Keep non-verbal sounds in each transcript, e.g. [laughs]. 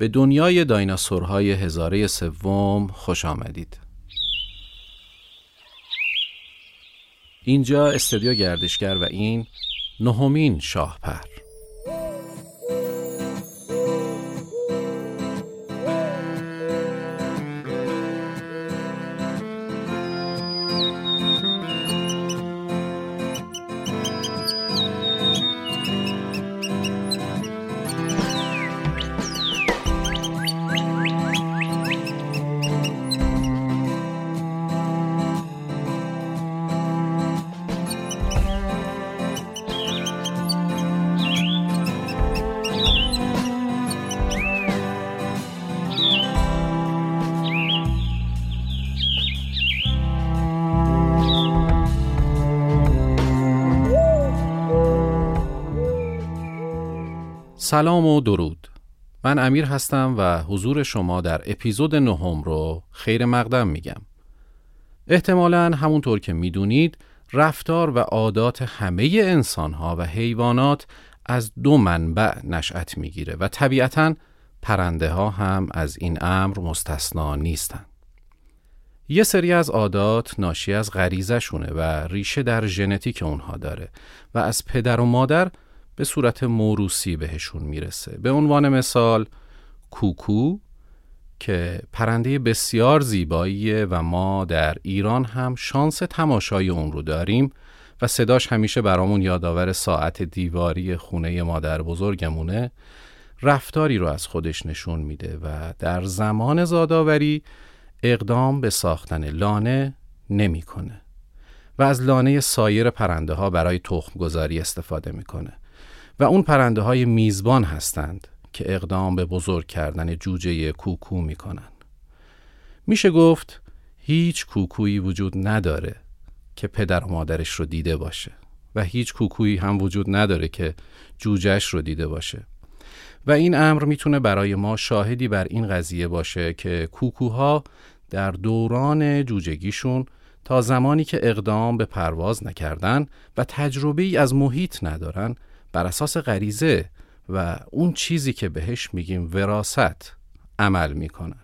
به دنیای دایناسورهای هزاره سوم خوش آمدید. اینجا استودیو گردشگر و این نهمین شاهپر. سلام و درود من امیر هستم و حضور شما در اپیزود نهم رو خیر مقدم میگم احتمالا همونطور که می‌دونید رفتار و عادات همه انسانها و حیوانات از دو منبع نشأت می‌گیره و طبیعتا پرنده ها هم از این امر مستثنا نیستند. یه سری از عادات ناشی از غریزه شونه و ریشه در ژنتیک اونها داره و از پدر و مادر به صورت موروسی بهشون می‌رسه. به عنوان مثال کوکو که پرنده بسیار زیباییه و ما در ایران هم شانس تماشای اون رو داریم و صداش همیشه برامون یادآور ساعت دیواری خونه مادر بزرگمونه. رفتاری رو از خودش نشون میده و در زمان زادآوری اقدام به ساختن لانه نمی‌کنه و از لانه سایر پرنده ها برای تخم گذاری استفاده می‌کنه. و اون پرنده های میزبان هستند که اقدام به بزرگ کردن جوجه کوکو می‌کنن. میشه گفت هیچ کوکویی وجود نداره که پدر و مادرش رو دیده باشه و هیچ کوکویی هم وجود نداره که جوجهش رو دیده باشه و این امر می‌تونه برای ما شاهدی بر این قضیه باشه که کوکوها در دوران جوجگیشون تا زمانی که اقدام به پرواز نکردن و تجربه ای از محیط ندارن بر اساس غریزه و اون چیزی که بهش میگیم وراست عمل می‌کنن.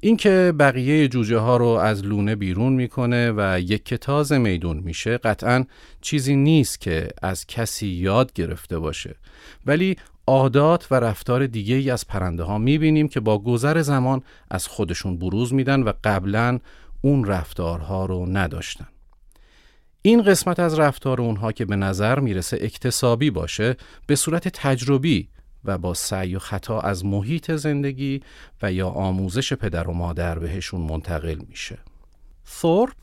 اینکه بقیه جوجه ها رو از لونه بیرون می‌کنه و یک کتاز میدون میشه قطعا چیزی نیست که از کسی یاد گرفته باشه. ولی عادات و رفتار دیگه ای از پرنده ها می‌بینیم که با گذر زمان از خودشون بروز میدن و قبلا اون رفتارها رو نداشتن. این قسمت از رفتار اونها که به نظر می‌رسه اکتسابی باشه به صورت تجربی و با سعی و خطا از محیط زندگی و یا آموزش پدر و مادر بهشون منتقل میشه. ثورپ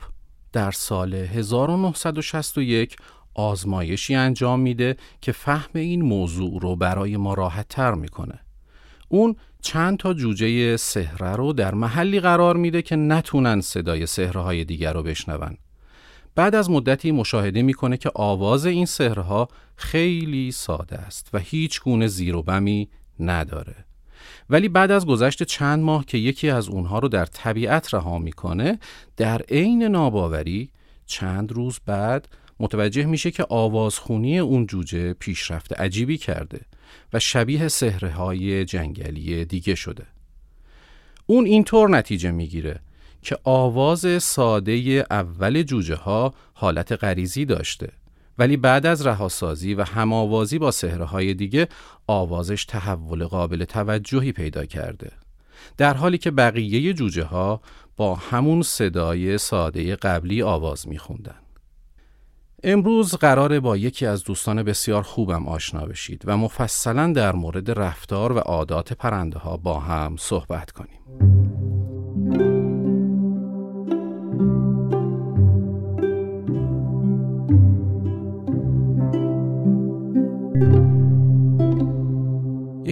در سال 1961 آزمایشی انجام میده که فهم این موضوع رو برای ما راحت تر می‌کنه. اون چند تا جوجه سهره رو در محلی قرار میده که نتونن صدای سهره های دیگر رو بشنون بعد از مدتی مشاهده می‌کنه که آواز این سهرها خیلی ساده است و هیچ گونه زیر و بمی نداره. ولی بعد از گذشت چند ماه که یکی از اونها رو در طبیعت رها می‌کنه در عین ناباوری چند روز بعد متوجه میشه که آوازخونی اون جوجه پیشرفت عجیبی کرده و شبیه سهره های جنگلی دیگه شده. اون اینطور نتیجه می‌گیره که آواز ساده اول جوجه ها حالت غریزی داشته. ولی بعد از رهاسازی و هماوازی با سهره های دیگه آوازش تحول قابل توجهی پیدا کرده. در حالی که بقیه جوجه ها با همون صدای ساده قبلی آواز میخوندن. امروز قراره با یکی از دوستان بسیار خوبم آشنا بشید و مفصلا در مورد رفتار و عادات پرنده ها با هم صحبت کنیم.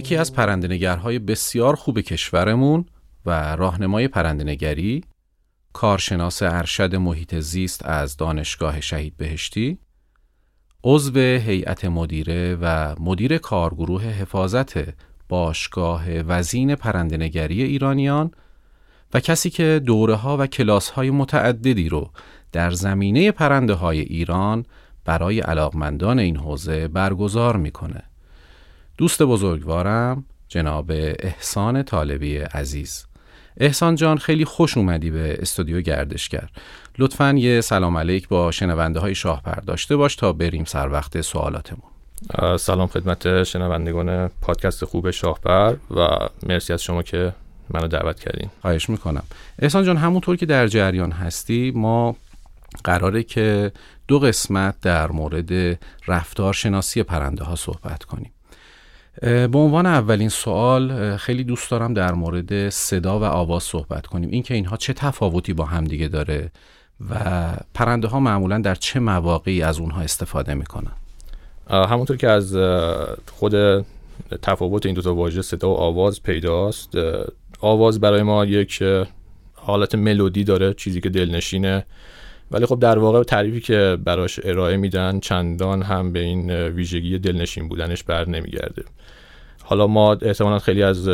یکی از پرندنگرهای بسیار خوب کشورمون و راهنمای پرندنگری کارشناس ارشد محیط زیست از دانشگاه شهید بهشتی عضو هیئت مدیره و مدیر کارگروه حفاظت باشگاه وزین پرندنگری ایرانیان و کسی که دوره ها و کلاس های متعددی رو در زمینه پرنده های ایران برای علاقمندان این حوزه برگزار می‌کنه. دوست بزرگوارم جناب احسان طالبی عزیز. احسان جان خیلی خوش اومدی به استودیو گردشگر. لطفا یه سلام علیک با شنونده های شاهپر داشته باش تا بریم سر وقت سوالاتمون. سلام خدمت شنوندگان پادکست خوب شاهپر و مرسی از شما که منو دعوت کردین. خواهش می‌کنم. احسان جان همونطور که در جریان هستی ما قراره که دو قسمت در مورد رفتار شناسی پرنده ها صحبت کنیم. به عنوان اولین سوال خیلی دوست دارم در مورد صدا و آواز صحبت کنیم. اینکه اینها چه تفاوتی با همدیگه داره و پرنده ها معمولا در چه مواقعی از اونها استفاده می‌کنن؟ همونطور که از خود تفاوت این دو تا واژه صدا و آواز پیداست آواز برای ما یک حالت ملودی داره چیزی که دلنشینه. ولی خب در واقع تعریفی که براش ارائه میدن چندان هم به این ویژگی دلنشین بودنش بر نمیگرده. حالا ما احتمالا خیلی از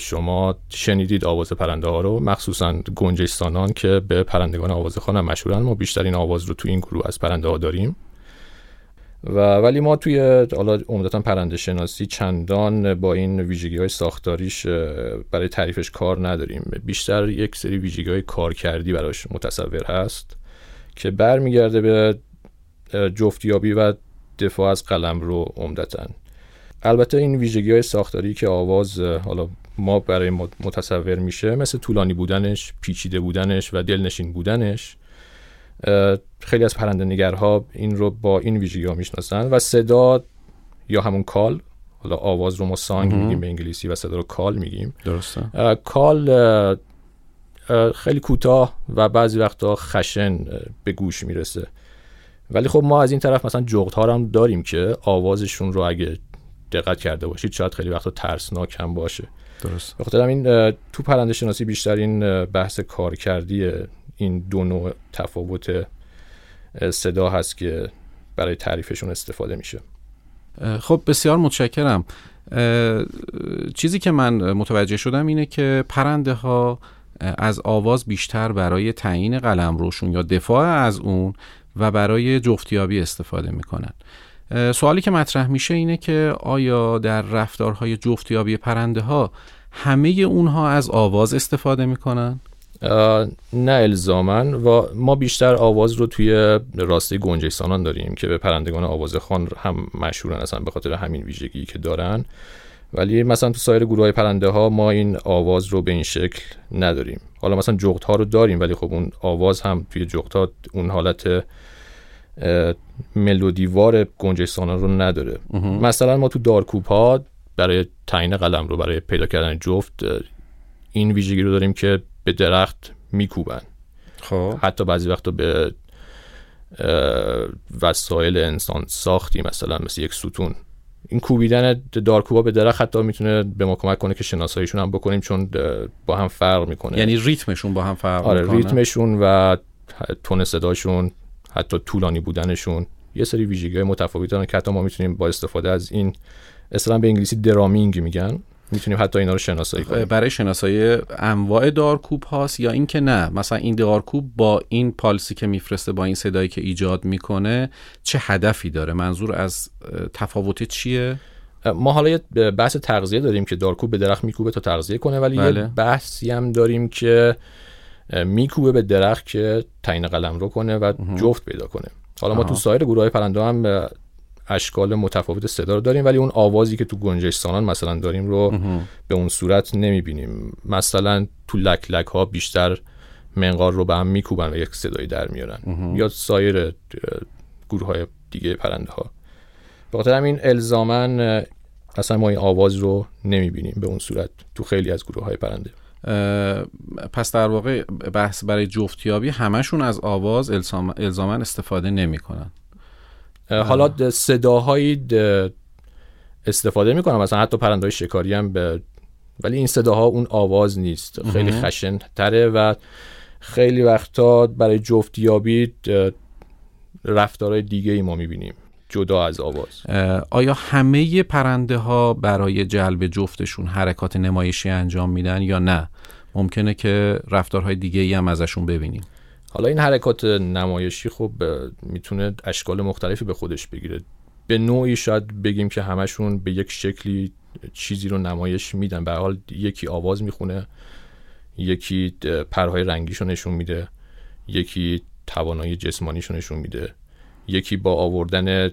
شما شنیدید آواز پرنده ها رو. مخصوصا گنجستانان که به پرندگان آواز خانم مشهورن. ما بیشترین آواز رو تو این گروه از پرنده ها داریم. و ولی ما توی حالا عمدتا پرنده شناسی چندان با این ویژگی های ساختاریش برای تعریفش کار نداریم. بیشتر یک سری ویژگی های کارکردی براش متصور هست که برمیگرده به جفتیابی و دفاع از قلم رو عمدتا. البته این ویژگی های ساختاری که آواز حالا ما برای متصور میشه مثل طولانی بودنش پیچیده بودنش و دلنشین بودنش خیلی از پرنده نگرها این رو با این ویژگی ها می‌شناسن و صدا یا همون کال حالا آواز رو ما سانگ میگیم به انگلیسی و صدا رو کال میگیم. درسته. کال خیلی کوتاه و بعضی وقتا خشن به گوش می‌رسه. ولی خب ما از این طرف مثلا جغت هم داریم که آوازشون رو اگه دقت کرده باشید شاید خیلی وقتا ترسناک هم باشه. درست. بخاطر این تو پرنده شناسی بیشتر این بحث کارکردی این دو نوع تفاوت صدا هست که برای تعریفشون استفاده میشه. خب بسیار متشکرم. چیزی که من متوجه شدم اینه که پرنده ها از آواز بیشتر برای تعیین قلم روشون یا دفاع از اون و برای جفتیابی استفاده می‌کنن. سوالی که مطرح میشه اینه که آیا در رفتارهای جفتیابی پرنده ها همه اونها از آواز استفاده می‌کنن؟ نه الزامن و ما بیشتر آواز رو توی راسته گنجستانان داریم که به پرندگان آواز خان هم مشهورن اصلا به خاطر همین ویژگی که دارن. ولی مثلا تو سایر گروه های پرنده ها ما این آواز رو به این شکل نداریم. حالا مثلا جغت ها رو داریم ولی خب اون آواز هم توی جغت ها اون حالت ملودیوار گنجستانه رو نداره. مثلا ما تو دارکوب ها برای تعیین قلم رو برای پیدا کردن جفت این ویژگی رو داریم که به درخت میکوبن. خب. حتی بعضی وقتا به وسایل انسان ساختی مثلا مثل یک ستون. این کوبیدن دارکوبا به درخت حتی می‌تونه به ما کمک کنه که شناساییشون هم بکنیم چون با هم فرق می‌کنه. یعنی ریتمشون با هم فرق آره می‌کنه. ریتمشون و تون صداشون حتی طولانی بودنشون. یه سری ویژگی متفاوتی دارن که حتی ما می‌تونیم با استفاده از این اصلا به انگلیسی درامینگ میگن. می‌تونیم حتی اینا رو شناسایی کنیم. برای شناسایی انواع دارکوب هاست یا اینکه نه؟ مثلا این دارکوب با این پالسی که میفرسته با این صدایی که ایجاد می‌کنه چه هدفی داره؟ منظور از تفاوت چیه؟ ما حالا یه بحث تغذیه داریم که دارکوب به درخت میکوبه تا تغذیه کنه ولی بله. یه بحثی هم داریم که میکوبه به درخت که تعیین قلم رو کنه و جفت پیدا کنه. حالا ما. تو سایر گروه های پرنده هم اشکال متفاوت صدا رو داریم ولی اون آوازی که تو گنجشتانان مثلا داریم رو به اون صورت نمی‌بینیم. مثلا تو لک لک ها بیشتر منقار رو به هم میکوبن و یک صدایی در میارن. یا سایر گروه های دیگه پرنده ها به خاطر همین الزامن اصلا ما این آواز رو نمی‌بینیم به اون صورت تو خیلی از گروه های پرنده. پس در واقع بحث برای جفتیابی همشون از آواز الزام- الزاما استفاده نمی‌کنن. حالا صداهایی استفاده می‌کنم. مثلا حتی پرنده های شکاری هم به ولی این صداها اون آواز نیست. خیلی خشن تره و خیلی وقتا برای جفتیابی رفتارهای دیگه ای ما می‌بینیم. جدا از آواز. آیا همه پرنده ها برای جلب جفتشون حرکات نمایشی انجام میدن یا نه؟ ممکنه که رفتارهای دیگه ای هم ازشون ببینیم. حالا این حرکات نمایشی خب می‌تونه اشکال مختلفی به خودش بگیره. به نوعی شاید بگیم که همشون به یک شکلی چیزی رو نمایش میدن. به حال یکی آواز می‌خونه یکی پرهای رنگیشو نشون میده یکی توانایی جسمانیشو نشون میده. یکی با آوردن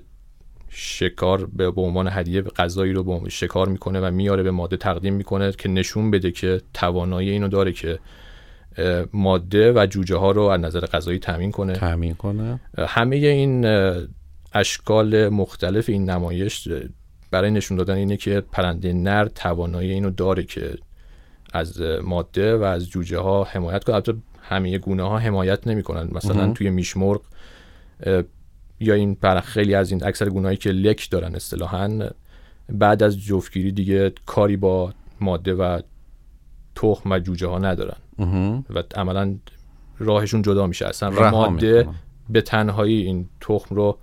شکار به عنوان هدیه غذایی رو به شکار می‌کنه و میاره به ماده تقدیم می‌کنه که نشون بده که توانایی اینو داره که ماده و جوجه ها رو از نظر غذایی تامین کنه. تامین کنه. همه این اشکال مختلف این نمایش برای نشون دادن اینه که پرنده نر توانایی اینو داره که از ماده و از جوجه ها حمایت کنه. البته همه گونه ها حمایت نمی‌کنن. مثلا توی میشمرغ یا این برای خیلی از این اکثر گونه‌ای که لک دارن اصطلاحا بعد از جفتگیری دیگه کاری با ماده و تخم و جوجه ها ندارن. و عملا راهشون جدا میشه. اصلا و ماده به تنهایی این تخم رو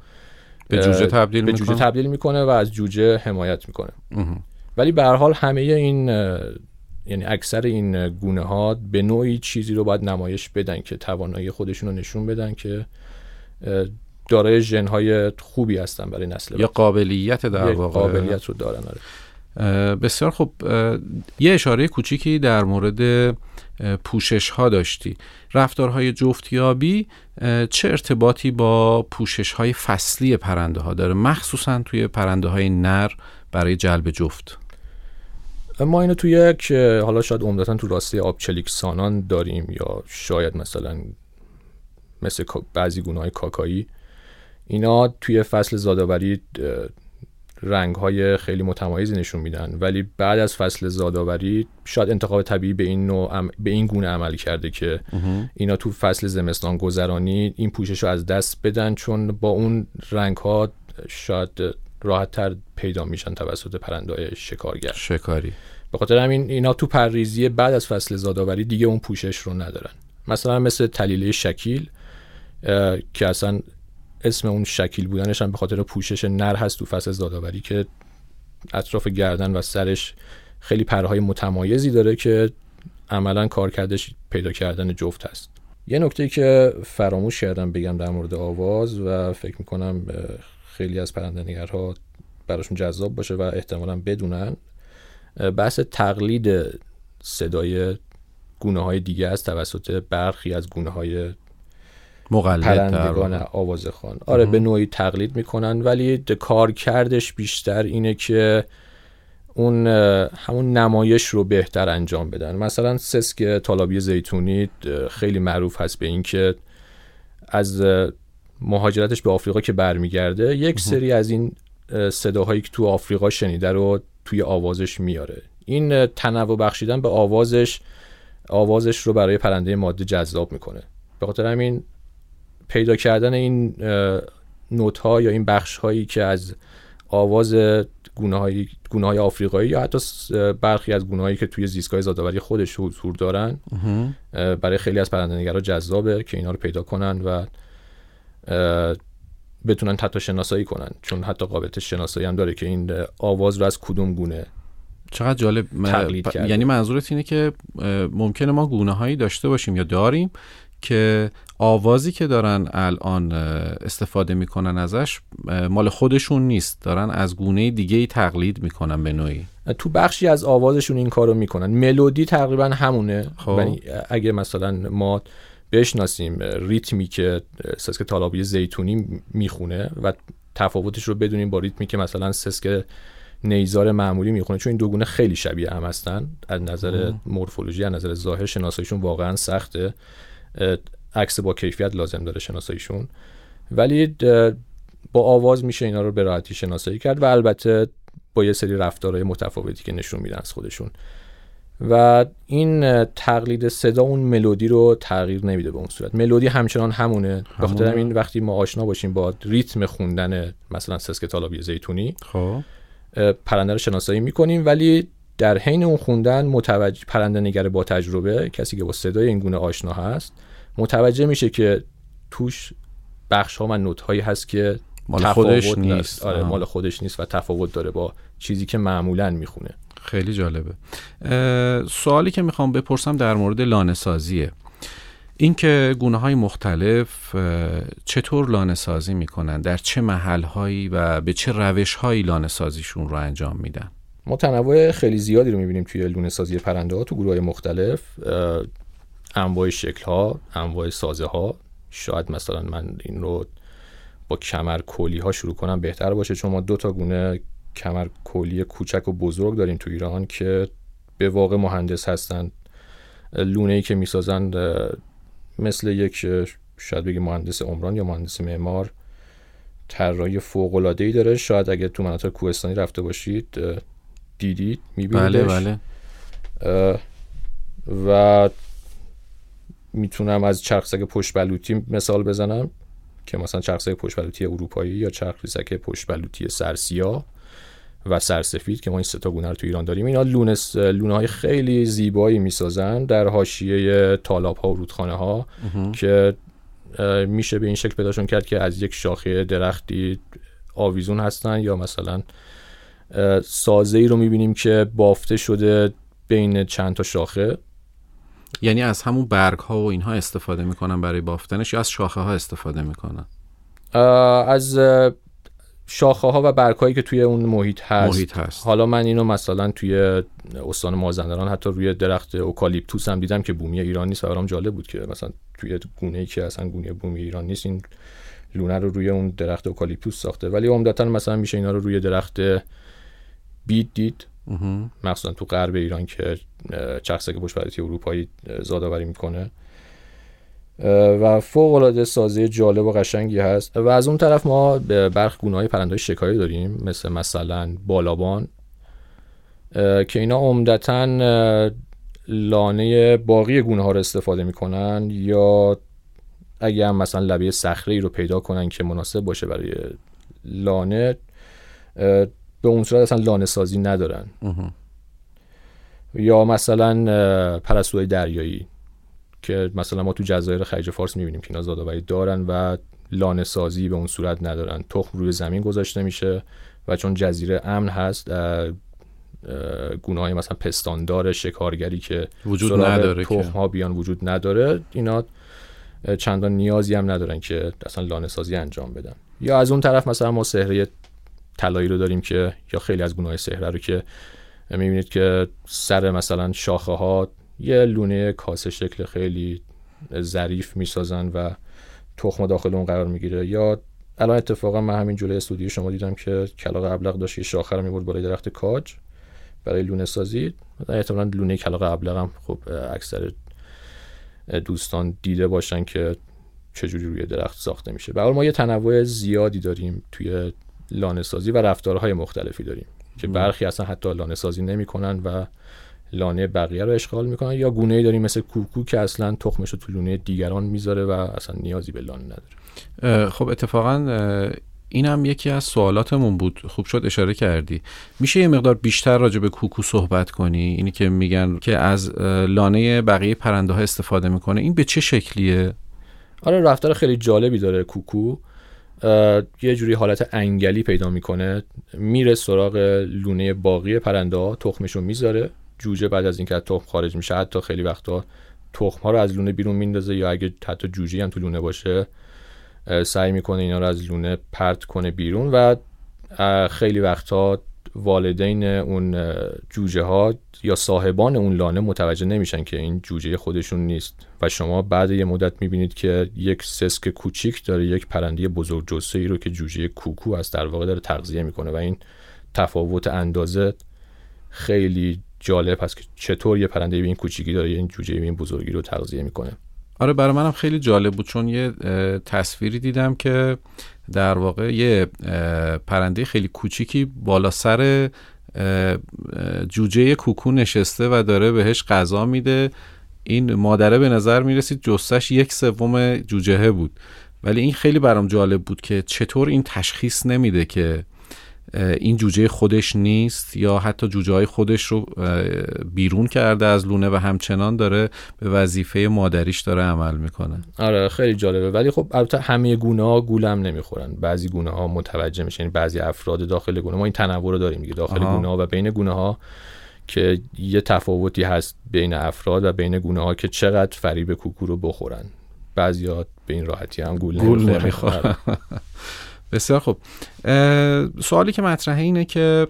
به جوجه تبدیل به جوجه تبدیل می‌کنه و از جوجه حمایت می‌کنه. ولی به هر حال همه این یعنی اکثر این گونه ها به نوعی چیزی رو باید نمایش بدن که توانایی خودشون رو نشون بدن که دارای ژن های خوبی هستن برای نسل یا قابلیت در واقع. قابلیت رو دارن آره. بسیار خب یه اشاره کوچیکی در مورد پوشش ها داشتی. رفتارهای جفتیابی چه ارتباطی با پوشش های فصلی پرنده ها داره؟ مخصوصا توی پرنده های نر برای جلب جفت. ما اینو توی یک حالا شاید عمدتا تو راسته آبچلیک سانان داریم یا شاید مثلا مثل بعضی گونه های کاکایی. اینا توی فصل زادآوری رنگ های خیلی متمایزی نشون میدن. ولی بعد از فصل زادآوری شاید انتخاب طبیعی به این نوع به این گونه عمل کرده که اینا تو فصل زمستان گذرانی این پوشش رو از دست بدن چون با اون رنگ ها شاید راحت تر پیدا میشن توسط پرنده شکارگر. شکاری. به خاطر همین اینا تو پرریزی بعد از فصل زادآوری دیگه اون پوشش رو ندارن. مثلا مثل تلیله شکیل که اصلا اسم اون شکیل بودنش هم به خاطر پوشش نر هست تو فصل زادآوری که اطراف گردن و سرش خیلی پرهای متمایزی داره که عملا کارکردش پیدا کردن جفت هست. یه نکته که فراموش کردم بگم در مورد آواز و فکر می‌کنم خیلی از پرندنگرها براشون جذاب باشه و احتمالا بدونن بحث تقلید صدای گونه های دیگه است توسط برخی از گونه های پرندگان آواز خان آره به نوعی تقلید می‌کنن ولی کارکردش بیشتر اینه که اون همون نمایش رو بهتر انجام بدن. مثلا سسک طالابی زیتونی خیلی معروف هست به اینکه از مهاجرتش به آفریقا که برمیگرده یک سری از این صداهایی که تو آفریقا شنیده رو توی آوازش میاره. این تنوع بخشیدن به آوازش آوازش رو برای پرنده ماده جذاب می‌کنه. به خاطر همین پیدا کردن این نوت ها یا این بخش هایی که از آواز گونه های, گونه های آفریقایی یا حتی برخی از گونه هایی که توی زیستگاه زادآوری خودش حضور دارن برای خیلی از پرنده‌نگرا جذابه که اینا رو پیدا کنن و بتونن حتی شناسایی کنن. چون حتی قابلیت شناسایی هم داره که این آواز رو از کدوم گونه چقدر جالب. یعنی منظورت اینه که ممکنه ما گونه هایی داشته باشیم یا داریم که آوازی که دارن الان استفاده می‌کنن ازش مال خودشون نیست. دارن از گونه دیگه ای تقلید می‌کنن به نوعی. تو بخشی از آوازشون این کارو می‌کنن. ملودی تقریبا همونه. خب. یعنی اگه مثلا ما بشناسیم ریتمی که سسک طالابی زیتونی می‌خونه و تفاوتش رو بدونیم با ریتمی که مثلا سسک نیزار معمولی می‌خونه چون این دو گونه خیلی شبیه هم هستن. از نظر مورفولوژی از نظر ظاهر شناساییشون واقعا سخته. عکس با کیفیت لازم داره شناساییشون. ولی با آواز میشه اینا رو به راحتی شناسایی کرد و البته با یه سری رفتارهای متفاوتی که نشون میدن از خودشون. و این تقلید صدا اون ملودی رو تغییر نمیده به اون صورت. ملودی همچنان همونه. به خاطر این وقتی ما آشنا باشیم با ریتم خوندن مثلا سسک زیتونی خب. پرنده رو شناسایی می‌کنیم. ولی در حین اون خوندن متوجه پرنده نگر با تجربه کسی که با صدای این گونه آشنا هست متوجه میشه که توش بخش ها و نوت هایی هست که مال خودش نیست. آره مال خودش نیست و تفاوت داره با چیزی که معمولا می‌خونه. خیلی جالبه. سوالی که می‌خوام بپرسم در مورد لانه سازیه اینکه گونه های مختلف چطور لانه سازی می‌کنن؟ در چه محل هایی و به چه روش هایی لانه سازیشون رو انجام میدن؟ ما تنوع خیلی زیادی رو می‌بینیم توی لونه سازی پرنده ها تو گروه های مختلف انواع شکل ها انواع سازه ها شاید مثلا من این رو با کمر کلی ها شروع کنم بهتر باشه چون ما دو تا گونه کمر کلی کوچک و بزرگ داریم تو ایران که به واقع مهندس هستن. لونه ای که می‌سازن مثل یک شاید بگی مهندس عمران یا مهندس معمار طراحی فوق العاده ای داره. شاید اگه تو مناطق کوهستانی رفته باشید دیدید؟ میبینیدش؟ بله بله. و می‌تونم از چرخسک پشت بلوطی مثال بزنم که مثلا چرخسک پشت بلوطی اروپایی یا چرخسک پشت بلوطی سرسیا و سرسفید که ما این سه تا گونه رو تو ایران داریم. اینا لونه لونه های خیلی زیبایی می‌سازن در حاشیه تالاب ها و رودخانه ها که میشه به این شکل پیداشون کرد که از یک شاخه درختی آویزون هستن یا مثلا سازه ای رو می‌بینیم که بافته شده بین چند تا شاخه. یعنی از همون برگ ها و اینها استفاده می‌کنن برای بافتنش یا از شاخه ها استفاده می‌کنن؟ از شاخه ها و برگ هایی که توی اون محیط هست. محیط هست. حالا من اینو مثلا توی استان مازندران حتی روی درخت اوکالیپتوس هم دیدم که بومی ایران نیست و برام جالب بود که مثلا توی گونه ای که اصلا گونه بومی ایران نیست این لونه رو روی اون درخت اوکالیپتوس ساخته. ولی عمدتا مثلا میشه اینا رو روی درخت بید دید. مخصوصا تو غرب ایران که چرخسک پشت اروپایی زادآوری می‌کنه. و فوق العاده سازه جالب و قشنگی هست. و از اون طرف ما به برخ گونه های پرنده شکاری داریم مثل مثلا بالابان. که اینا عمدتا لانه باقی گونه ها رو استفاده می‌کنن یا اگه هم مثلا لبه صخره ای رو پیدا کنن که مناسب باشه برای لانه به اون صورت اصلا لانه سازی ندارن یا مثلا پرستوهای دریایی که مثلا ما تو جزایر خلیج فارس می‌بینیم که اینا زادآوری دارن و لانه سازی به اون صورت ندارن. تخم روی زمین گذاشته میشه و چون جزیره امن هست گونه های مثلا پستاندار شکارگری که وجود نداره تخم ها بیان وجود نداره اینا چندان نیازی هم ندارن که اصلا لانه سازی انجام بدن. یا از اون طرف مثلا ما سهره طلایی رو داریم که یا خیلی از گونه های سهره رو که می‌بینید که سر مثلا شاخه ها یه لونه کاسه شکل خیلی ظریف می‌سازن و تخم داخل اون قرار می‌گیره. یا الان اتفاقا من همین جلوی استودیو شما دیدم که کلاق ابلق داشت یه شاخه رو می‌برد بالای درخت کاج برای لونه سازی. احتمالاً لونه کلاق ابلق هم خب اکثر دوستان دیده باشن که چجوری روی درخت ساخته میشه. به ما یه تنوع زیادی داریم توی لانه سازی و رفتارهای مختلفی داریم که برخی اصلا حتی لانه سازی نمی‌کنن و لانه بقیه رو اشغال می‌کنن یا گونه ای داریم مثل کوکو که اصلا تخمش رو تو لانه دیگران می‌ذاره و اصلا نیازی به لانه نداره. خب اتفاقا این هم یکی از سوالاتمون بود. خوب شد اشاره کردی. میشه یه مقدار بیشتر راجع به کوکو صحبت کنی؟ اینی که میگن که از لانه بقیه پرنده ها استفاده می‌کنه. این به چه شکلیه؟ آره رفتار خیلی جالبی داره کوکو. یه جوری حالت انگلی پیدا می‌کنه. میره سراغ لونه باقی پرنده ها تخمشو می‌ذاره. جوجه بعد از اینکه تخم خارج میشه حتی خیلی وقتا تخم ها رو از لونه بیرون میندازه یا اگه حتی جوجه هم تو لونه باشه سعی می‌کنه اینا رو از لونه پرت کنه بیرون و خیلی وقتا والدین اون جوجه ها یا صاحبان اون لانه متوجه نمیشن که این جوجه خودشون نیست. و شما بعد یه مدت می‌بینید که یک سسک کوچیک داره یک پرنده بزرگ جسه ای رو که جوجه کوکو است در واقع داره تغذیه می‌کنه. و این تفاوت اندازه خیلی جالب هست که چطور یه پرنده به این کوچیکی داره این جوجه به این بزرگی رو تغذیه می‌کنه. آره برای منم خیلی جالب بود چون یه تصویری دیدم که در واقع یه پرنده خیلی کوچیکی بالا سر جوجه کوکو نشسته و داره بهش غذا میده. این مادره به نظر می‌رسید جستش یک سوم جوجهه بود. ولی این خیلی برام جالب بود که چطور این تشخیص نمیده که این جوجه خودش نیست یا حتی جوجه های خودش رو بیرون کرده از لونه و همچنان داره به وظیفه مادریش داره عمل می‌کنه. آره خیلی جالبه. ولی خب البته همه گونه ها گولم نمی‌خورن. بعضی گونه ها متوجه میشن یعنی بعضی افراد داخل گونه. ما این تنوع رو داریم دیگه. داخل گونه ها و بین گونه ها که یه تفاوتی هست بین افراد و بین گونه ها که چقدر فریب کوکو رو بخورن. بعضیا به این راحتی هم گول, گول نمی‌خورن. [laughs] بسیار خوب. سوالی که مطرحه اینه که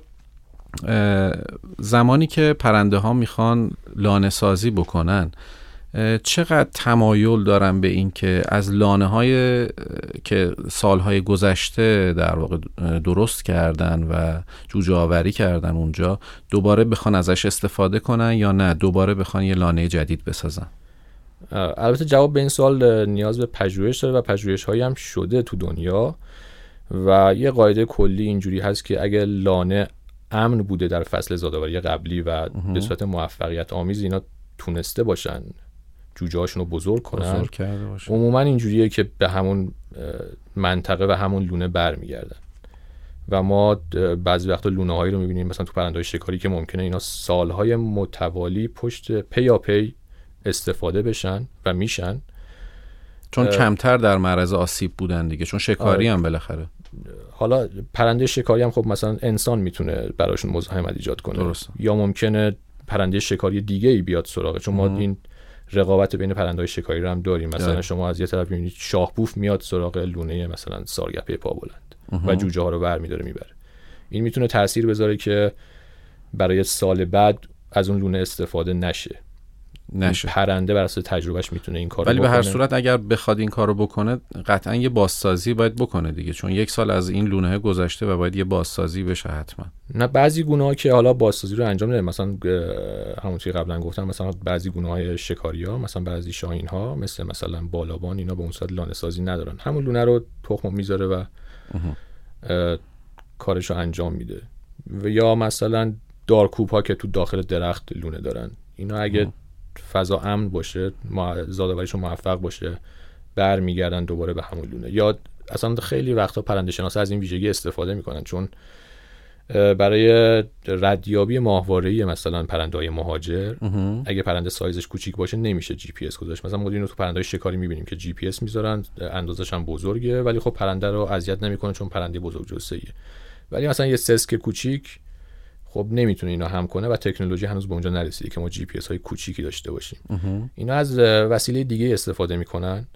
زمانی که پرنده ها می‌خوان لانه سازی بکنن چقدر تمایل دارن به این که از لانه های که سالهای گذشته در واقع درست کردن و جوجه آوری کردن اونجا دوباره بخوان ازش استفاده کنن یا نه؟ دوباره بخوان یه لانه جدید بسازن؟ البته جواب به این سال نیاز به پژوهش داره و پژوهش هایی هم شده تو دنیا. و یه قاعده کلی اینجوری هست که اگه لانه امن بوده در فصل زادآوری قبلی و به صورت موفقیت آمیز اینا تونسته باشن جوجه هاشون رو بزرگ کنن. بزرگ کرده. عموما اینجوریه که به همون منطقه و همون لونه برمیگردن. و ما بعضی وقتا لونه هایی رو می‌بینیم مثلا تو پرنده شکاری که ممکنه اینا سالهای متوالی پشت پی یا پی استفاده بشن و میشن. چون کمتر در معرض آسیب بودن دیگه چون شکاری آره. هم بالاخره. حالا پرنده شکاری هم خب مثلا انسان می‌تونه براشون مزاحمت ایجاد کنه. درست. یا ممکنه پرنده شکاری دیگه ای بیاد سراغه چون ما این رقابت بین پرنده های شکاری رو هم داریم. مثلا داره. شما از یه طرف می‌بینید شاهبوف میاد سراغ لونه مثلا سارگپه پا بلند و جوجه ها رو بر میداره می‌بره. این می‌تونه تاثیر بذاره که برای سال بعد از اون لونه استفاده نشه. نشه. پرنده بر اساس تجربهش می‌تونه این کارو ولی به هر صورت اگر بخواد این کارو بکنه قطعا یه بازسازی باید بکنه دیگه چون یک سال از این لونه گذشته و باید یه بازسازی بشه حتما. نه بعضی گونه ها که حالا بازسازی رو انجام نمیدن مثلا همونطوری قبلا گفتم مثلا بعضی گونه های شکاری ها مثلا بعضی شاهین ها مثل مثلا بالابان اینا به اون صورت لانه سازی ندارن. همون لونه رو تخم می‌ذاره و کارش رو انجام میده. و یا مثلا دارکوب ها که تو داخل درخت لونه دارن. اینا اگه فضا امن باشه زادآوریشون موفق باشه برمیگردن دوباره به همون لونه. یا اصلا خیلی وقتا پرنده شناسا از این ویژگی استفاده می‌کنن چون برای ردیابی ماهواره مثلا پرنده های مهاجر اگه پرنده سایزش کوچیک باشه نمیشه جی پی اس گذاشت. مثلا ما اینو تو پرنده های شکاری می‌بینیم که جی پی اس می‌ذارن اندازش هم بزرگه ولی خب پرنده رو اذیت نمی‌کنه چون پرنده بزرگ جثه‌ایه ولی مثلا یه سسک کوچیک خب نمی‌تونه اینا حمل کنه و تکنولوژی هنوز به اونجا نرسیده که ما جی پی اس های کوچیکی داشته باشیم. اینا از وسیله دیگه استفاده می‌کنن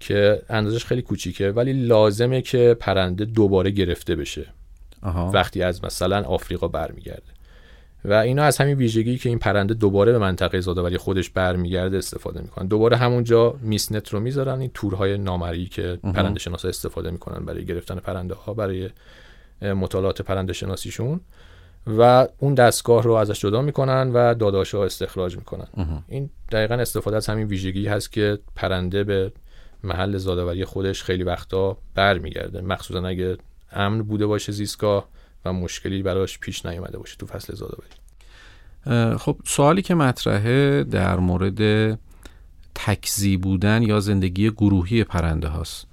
که اندازش خیلی کوچیکه ولی لازمه که پرنده دوباره گرفته بشه. وقتی از مثلا آفریقا برمیگرده. و اینا از همین ویژگی که این پرنده دوباره به منطقه زادآوری خودش برمیگرده استفاده می‌کنن. دوباره همونجا mist net رو می‌ذارن این تورهای نامرئی که پرنده شناسا استفاده می‌کنن برای گرفتن پرنده ها برای مطالعات پرنده شناسیشون و اون دستگاه رو ازش جدا می‌کنن و داداش ها استخراج می‌کنن. این دقیقا استفاده از همین ویژگی هست که پرنده به محل زادآوری خودش خیلی وقتا برمیگرده. مخصوصا اگه امن بوده باشه زیستگاه و مشکلی براش پیش نیامده باشه تو فصل زادآوری. خب سوالی که مطرحه در مورد تکزی بودن یا زندگی گروهی پرنده هاست.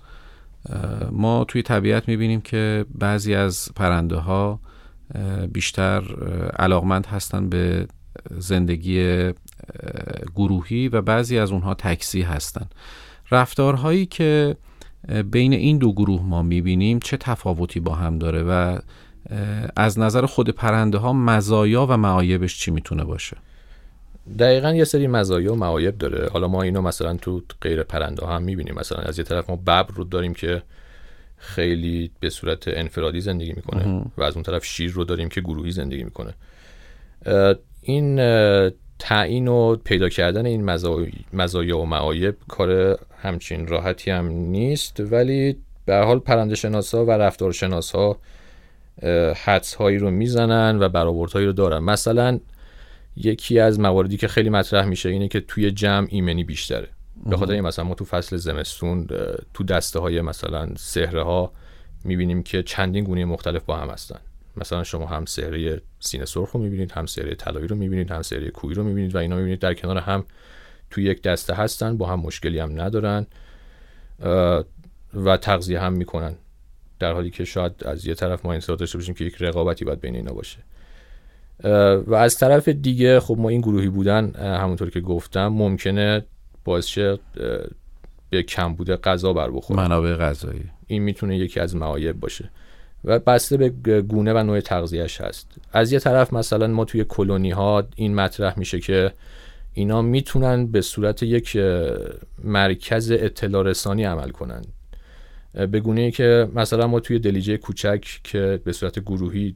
ما توی طبیعت می‌بینیم که بعضی از پرنده ها بیشتر علاقمند هستن به زندگی گروهی و بعضی از اونها تکسی هستن. رفتارهایی که بین این دو گروه ما می‌بینیم چه تفاوتی با هم داره و از نظر خود پرنده ها مزایا و معایبش چی می‌تونه باشه؟ دقیقا یه سری مزایا و معایب داره. حالا ما اینو مثلا تو غیر پرنده ها هم می‌بینیم. مثلا از یه طرف ما ببر رو داریم که خیلی به صورت انفرادی زندگی می‌کنه و از اون طرف شیر رو داریم که گروهی زندگی می‌کنه. این تعیین و پیدا کردن این مزایا و معایب کار همچین راحتی هم نیست ولی به حال پرنده شناسا و رفتار شناسا حدس هایی رو می‌زنن و برآوردهایی رو دارن. مثلا یکی از مواردی که خیلی مطرح میشه اینه که توی جمع ایمنی بیشتره. به خاطر این مثلا ما تو فصل زمستون تو دسته های مثلا سهره ها می‌بینیم که چندین گونه مختلف با هم هستن. مثلا شما هم سهره سینه سرخ رو می‌بینید هم سهره طلایی رو می‌بینید هم سهره کوی رو می‌بینید و اینا می‌بینید در کنار هم تو یک دسته هستن با هم مشکلی هم ندارن و تغذیه هم می‌کنن. در حالی که شاید از یه طرف ما انتظار داشته باشیم که یک رقابتی باید بین اینا باشه. و از طرف دیگه خب ما این گروهی بودن همونطور که گفتم ممکنه باعث شه به کمبود غذا بر بخوره. منابع غذایی. این می‌تونه یکی از معایب باشه. و بسته به گونه و نوع تغذیهش هست. از یه طرف مثلا ما توی کلونی ها این مطرح میشه که اینا می‌تونن به صورت یک مرکز اطلاع رسانی عمل کنن. به گونه ای که مثلا ما توی دلیجه کوچک که به صورت گروهی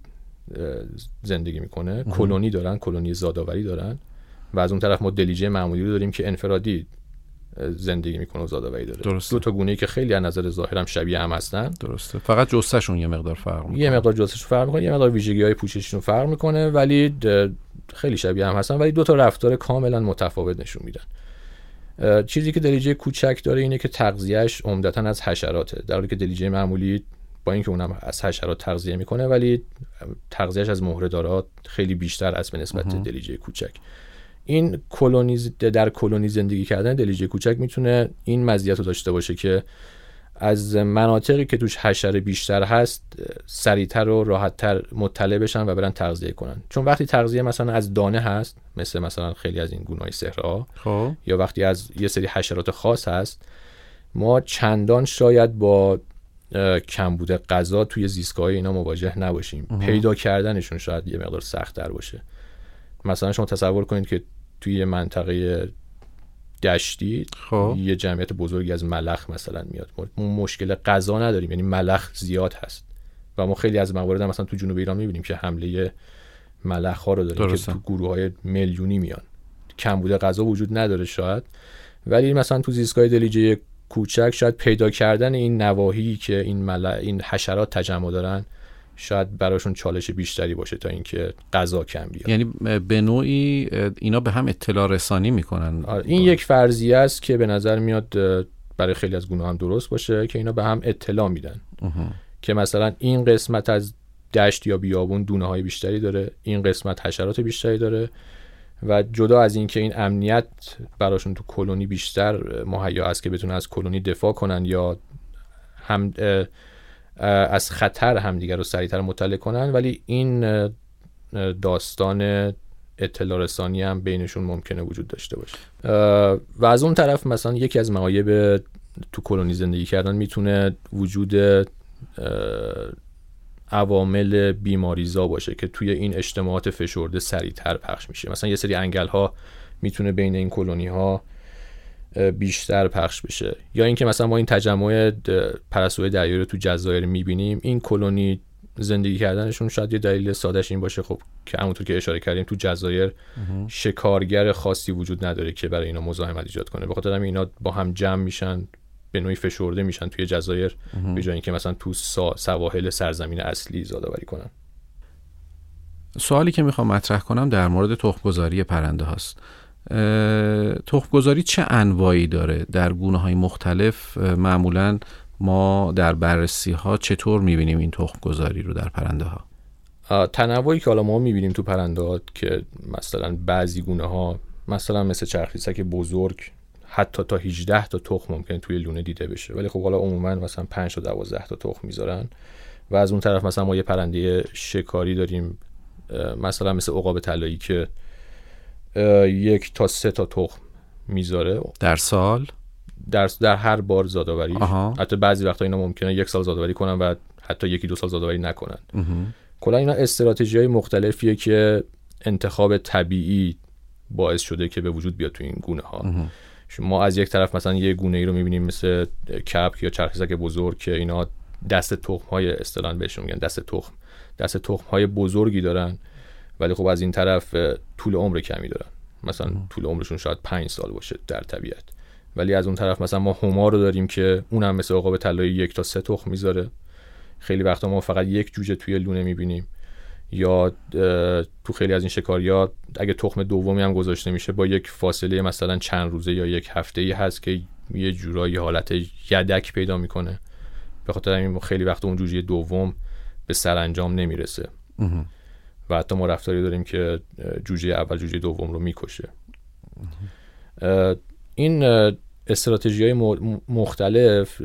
زندگی می‌کنه کلونی دارن کلونی زادآوری دارن و از اون طرف ما دلیجه معمولی رو داریم که انفرادی زندگی می‌کنه و زادآوری داره. درسته. دو تا گونه ای که خیلی از نظر ظاهر هم شبیه هم هستن. درسته. فقط جثهشون یه مقدار فرق می‌کنه. یه مقدار جثهشون فرق می‌کنه یه مقدار ویژگی های پوشششون فرق می‌کنه ولی خیلی شبیه هم هستن ولی دو تا رفتار کاملا متفاوت نشون میدن. چیزی که دلیجه کوچک داره اینه که تغذیهش عمدتا از حشراته در حالی که دلیجه معمولی با اینکه اونم از حشرات تغذیه می‌کنه ولی تغذیهش از مهرهدارات خیلی بیشتر است به نسبت دلیجه کوچک. این کلونیز در کلونی زندگی کردن دلیجه کوچک می‌تونه این مزیت رو داشته باشه که از مناطقی که توش حشره بیشتر هست سریعتر و راحتتر مطلع بشن و برن تغذیه کنن. چون وقتی تغذیه مثلا از دانه هست مثل مثلا خیلی از این گونه‌های صحرا خب. یا وقتی از یه سری حشرات خاص هست ما چندان شاید با کمبود غذا توی زیستگاه اینا مواجه نباشیم. پیدا کردنشون شاید یه مقدار سخت در باشه. مثلا شما تصور کنید که توی یه منطقه دشتی خب. یه جمعیت بزرگی از ملخ مثلا میاد. ما مشکل غذا نداریم یعنی ملخ زیاد هست. و ما خیلی از موارد مثلا تو جنوب ایران می‌بینیم که حمله ملخ ها رو داریم درسته. که تو گروه های میلیونی میان. کمبود غذا وجود نداره شاید. ولی مثلا تو زیستگاه دلیجه کوچک شاید پیدا کردن این نواحی که این مل... این حشرات تجمع دارن شاید براشون چالش بیشتری باشه تا اینکه غذا کم بیاد. یعنی به نوعی اینا به هم اطلاع رسانی می‌کنن. این یک فرضیه است که به نظر میاد برای خیلی از گونه هم درست باشه که اینا به هم اطلاع میدن. که مثلا این قسمت از دشت یا بیابون دونه های بیشتری داره این قسمت حشرات بیشتری داره و جدا از اینکه این امنیت براشون تو کلونی بیشتر مهیا است که بتونن از کلونی دفاع کنن یا هم از خطر همدیگر رو سریعتر مطلع کنن ولی این داستان اطلاع رسانی هم بینشون ممکنه وجود داشته باشه. و از اون طرف مثلا یکی از معایب تو کلونی زندگی کردن می‌تونه وجود عوامل بیماریزا باشه که توی این اجتماعات فشرده سریعتر پخش میشه. مثلا یه سری انگل ها می‌تونه بین این کلونی ها بیشتر پخش بشه. یا اینکه مثلا ما این تجمع پرستوهای دریایی رو تو جزایر می‌بینیم این کلونی زندگی کردنشون شاید یه دلیل سادش این باشه. خب که همونطور که اشاره کردیم تو جزایر شکارگر خاصی وجود نداره که برای اینا مزاحمت ایجاد کنه. بخاطر همین اینا با هم جمع میشن به نوعی فشرده میشن توی جزایر به جای اینکه مثلا تو سا- سواحل سرزمین اصلی زادآوری کنن. سوالی که می‌خوام مطرح کنم در مورد تخمگذاری پرنده هاست. تخمگذاری چه انواعی داره در گونه های مختلف معمولا ما در بررسی ها چطور می‌بینیم این تخمگذاری رو در پرنده ها تنوعی که حالا ما می‌بینیم تو پرندات که مثلا بعضی گونه ها مثلا مثل چرخیسک بزرگ حتی تا 18 تا تخم ممکنه توی لونه دیده بشه. ولی خب حالا عموما مثلا 5 تا 12 تا تخم می‌ذارن. و از اون طرف مثلا ما یه پرنده شکاری داریم مثلا مثل عقاب طلایی که یک تا سه تا تخم می‌ذاره. در سال؟ در در هر بار زادآوری. حتی بعضی وقتا اینا ممکنه یک سال زادآوری کنن و حتی یکی دو سال زادآوری نکنن. کلا اینا استراتژی های مختلفیه که انتخاب طبیعی باعث شده که به وجود بیاد تو این گونه ها ما از یک طرف مثلا یه گونه ای رو می‌بینیم مثل کپک یا چرخیزک بزرگ که اینا دست تخم های اصطلاحاً بهشون میگن دست تخم. دست تخم های بزرگی دارن. ولی خب از این طرف طول عمر کمی دارن. مثلا طول عمرشون شاید پنج سال باشه در طبیعت. ولی از اون طرف مثلا ما هما رو داریم که اونم مثل عقاب طلایی یک تا سه تخم می‌ذاره. خیلی وقتا ما فقط یک جوجه توی لونه می‌بینیم. یا تو خیلی از این شکاریا اگه تخم دومی هم گذاشته میشه با یک فاصله مثلا چند روزه یا یک هفته ای هست که یه جورایی حالت یدک پیدا می‌کنه. به خاطر همین خیلی وقت اون جوجه دوم به سرانجام نمی‌رسه. و حتی ما رفتاری داریم که جوجه اول جوجه دوم رو می‌کشه. این استراتژی های مختلف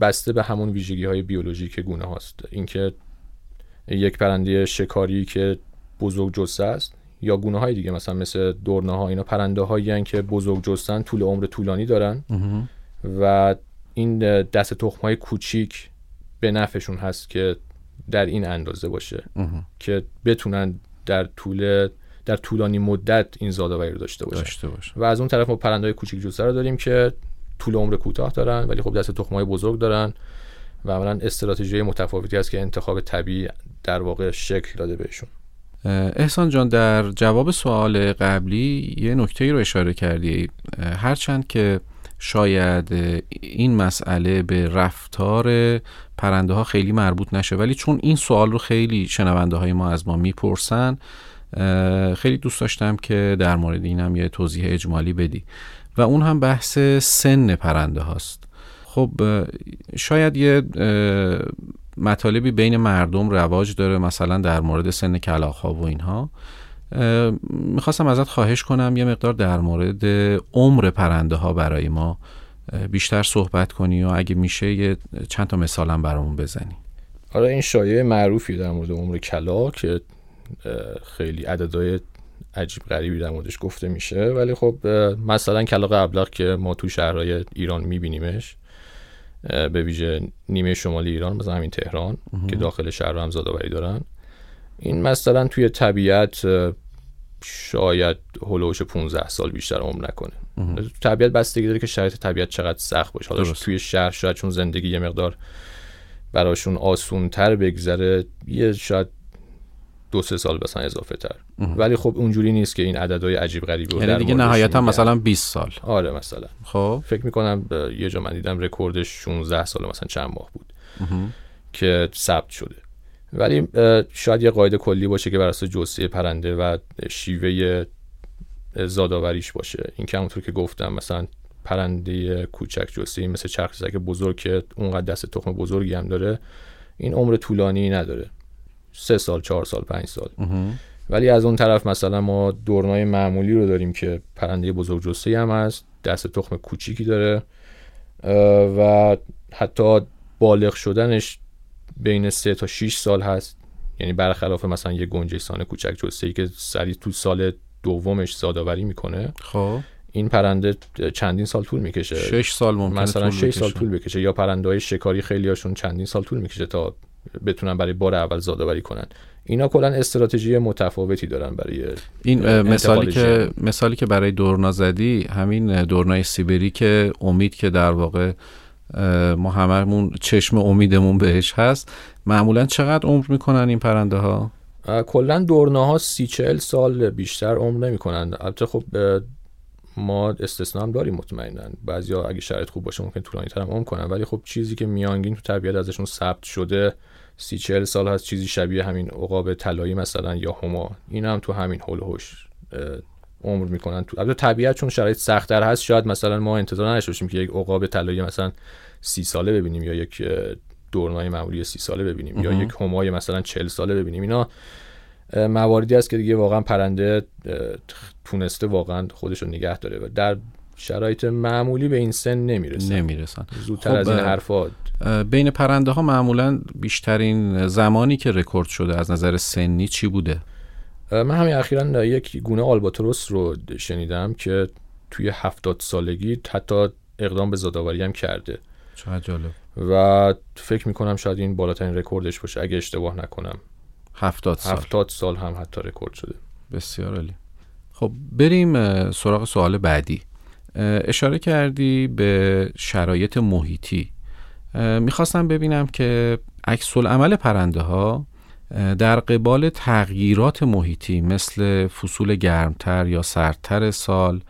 بسته به همون ویژگی های بیولوژیک گونه هاست. اینکه یک پرنده شکاری که بزرگ جثه است یا گونه های دیگه مثلا مثل دورنه ها اینا پرنده هایی که بزرگ جستن طول عمر طولانی دارن. و این دست تخم های کوچیک به نفعشون هست که در این اندازه باشه که بتونن در طول در طولانی مدت این زادآوری رو داشته باشن. داشته باشه و از اون طرف ما پرنده های کوچیک جوسه رو داریم که طول عمر کوتاه دارن ولی خب دست تخم های بزرگ دارن و عملا استراتژی متفاوتی است که انتخاب طبیعی در واقع شکل داده بهشون. احسان جان در جواب سوال قبلی یه نکته رو اشاره کردی. هرچند که شاید این مسئله به رفتار پرنده ها خیلی مربوط نشه. ولی چون این سوال رو خیلی شنونده های ما از ما می‌پرسن خیلی دوست داشتم که در مورد اینم یه توضیح اجمالی بدی. و اون هم بحث سن پرنده هاست. خب شاید یه مطالبی بین مردم رواج داره مثلا در مورد سن کلاخ ها و اینها. می‌خواستم ازت خواهش کنم یه مقدار در مورد عمر پرنده ها برای ما بیشتر صحبت کنی و اگه میشه یه چند تا مثالم برامون بزنی. آره این شایعه معروفی در مورد عمر کلا که خیلی عددهای عجیب غریبی در موردش گفته میشه. ولی خب مثلا کلاق ابلق که ما تو شهرهای ایران میبینیمش به ویژه نیمه شمالی ایران مثلا همین تهران که داخل شهر هم زادآوری دارن. این مثلا توی طبیعت شاید هلوش 15 سال بیشتر عمر نکنه. طبیعت بستگی داره که شرایط طبیعت چقدر سخت باشه. حالا توی شهر شاید چون زندگی یه مقدار براشون آسون تر بگذره یه شاید دو سه سال مثلا اضافه تر ولی خب اونجوری نیست که این عددهای عجیب غریبی یعنی دیگه نهایتا مثلا 20 سال. آره مثلا. خب. فکر می‌کنم یه جا من دیدم رکوردش 16 سال مثلا چند ماه بود که ثبت شده. ولی شاید یه قاعده کلی باشه که بر اساس جثه پرنده و شیوه زادآوریش باشه. این که همونطور که گفتم مثلا پرنده کوچک جثه مثل چرخ بزرگ که اونقدر دست تخم بزرگی هم داره این عمر طولانی نداره. سه سال چهار سال پنج سال. ولی از اون طرف مثلا ما دورنای معمولی رو داریم که پرنده بزرگ جسته هم هست دست تخم کوچیکی داره و حتی بالغ شدنش بین سه تا 6 سال هست. یعنی برخلاف مثلا یه گنجه سانه کوچک جسته ای که سری تو سال دومش زادآوری می‌کنه خب. این پرنده چندین سال طول می‌کشه. 6 سال ممکنه مثلا 6 سال طول بکشه. یا پرنده های شکاری خیلی هاشون چندین سال طول می‌کشه تا بتونن برای بار اول زادآوری کنن. اینا کلا استراتژی متفاوتی دارن برای این مثالی که مثالی که برای دورنا زدی همین دورنای سیبری که امید که در واقع ما هممون چشم امیدمون بهش هست. معمولا چقدر عمر می‌کنن این پرنده ها کلا دورناها سی چهل سال بیشتر عمر نمی‌کنن. البته خب ما استثنا هم داریم مطمئنا. بعضیا اگه شرایط خوب باشه ممکن طولانی تر هم عمر کنن. ولی خب چیزی که میانگین تو طبیعت ازشون ثبت شده سی چهل سال هست چیزی شبیه همین عقاب طلایی مثلا یا هما. این هم تو همین هول هوش عمر می‌کنن. تو البته طبیعت چون شرایط سختتر هست شاید مثلا ما انتظار نداشته باشیم که یک عقاب طلایی مثلا سی ساله ببینیم یا یک دورنای معمولی سی ساله ببینیم یا یک همای مثلا چهل ساله ببینیم. اینا مواردی است که دیگه واقعا پرنده تونسته واقعا خودش رو نگه داره و در شرایط معمولی به این سن نمی‌رسن. نمی‌رسن. زودتر خب از این حرفا. بین پرنده ها معمولا بیشترین زمانی که رکورد شده از نظر سنی چی بوده؟ من همین اخیرا یک گونه آلباتروس رو شنیدم که توی هفتاد سالگی حتی اقدام به زادآوری هم کرده. چقدر جالب. و فکر می‌کنم شاید این بالاترین رکوردش باشه اگه اشتباه نکنم. هفتاد سال. هفتاد سال هم حتی رکورد شده. بسیار عالی. خب بریم سراغ سوال بعدی. اشاره کردی به شرایط محیطی. می‌خواستم ببینم که عکس‌العمل پرنده ها در قبال تغییرات محیطی مثل فصول گرمتر یا سردتر سال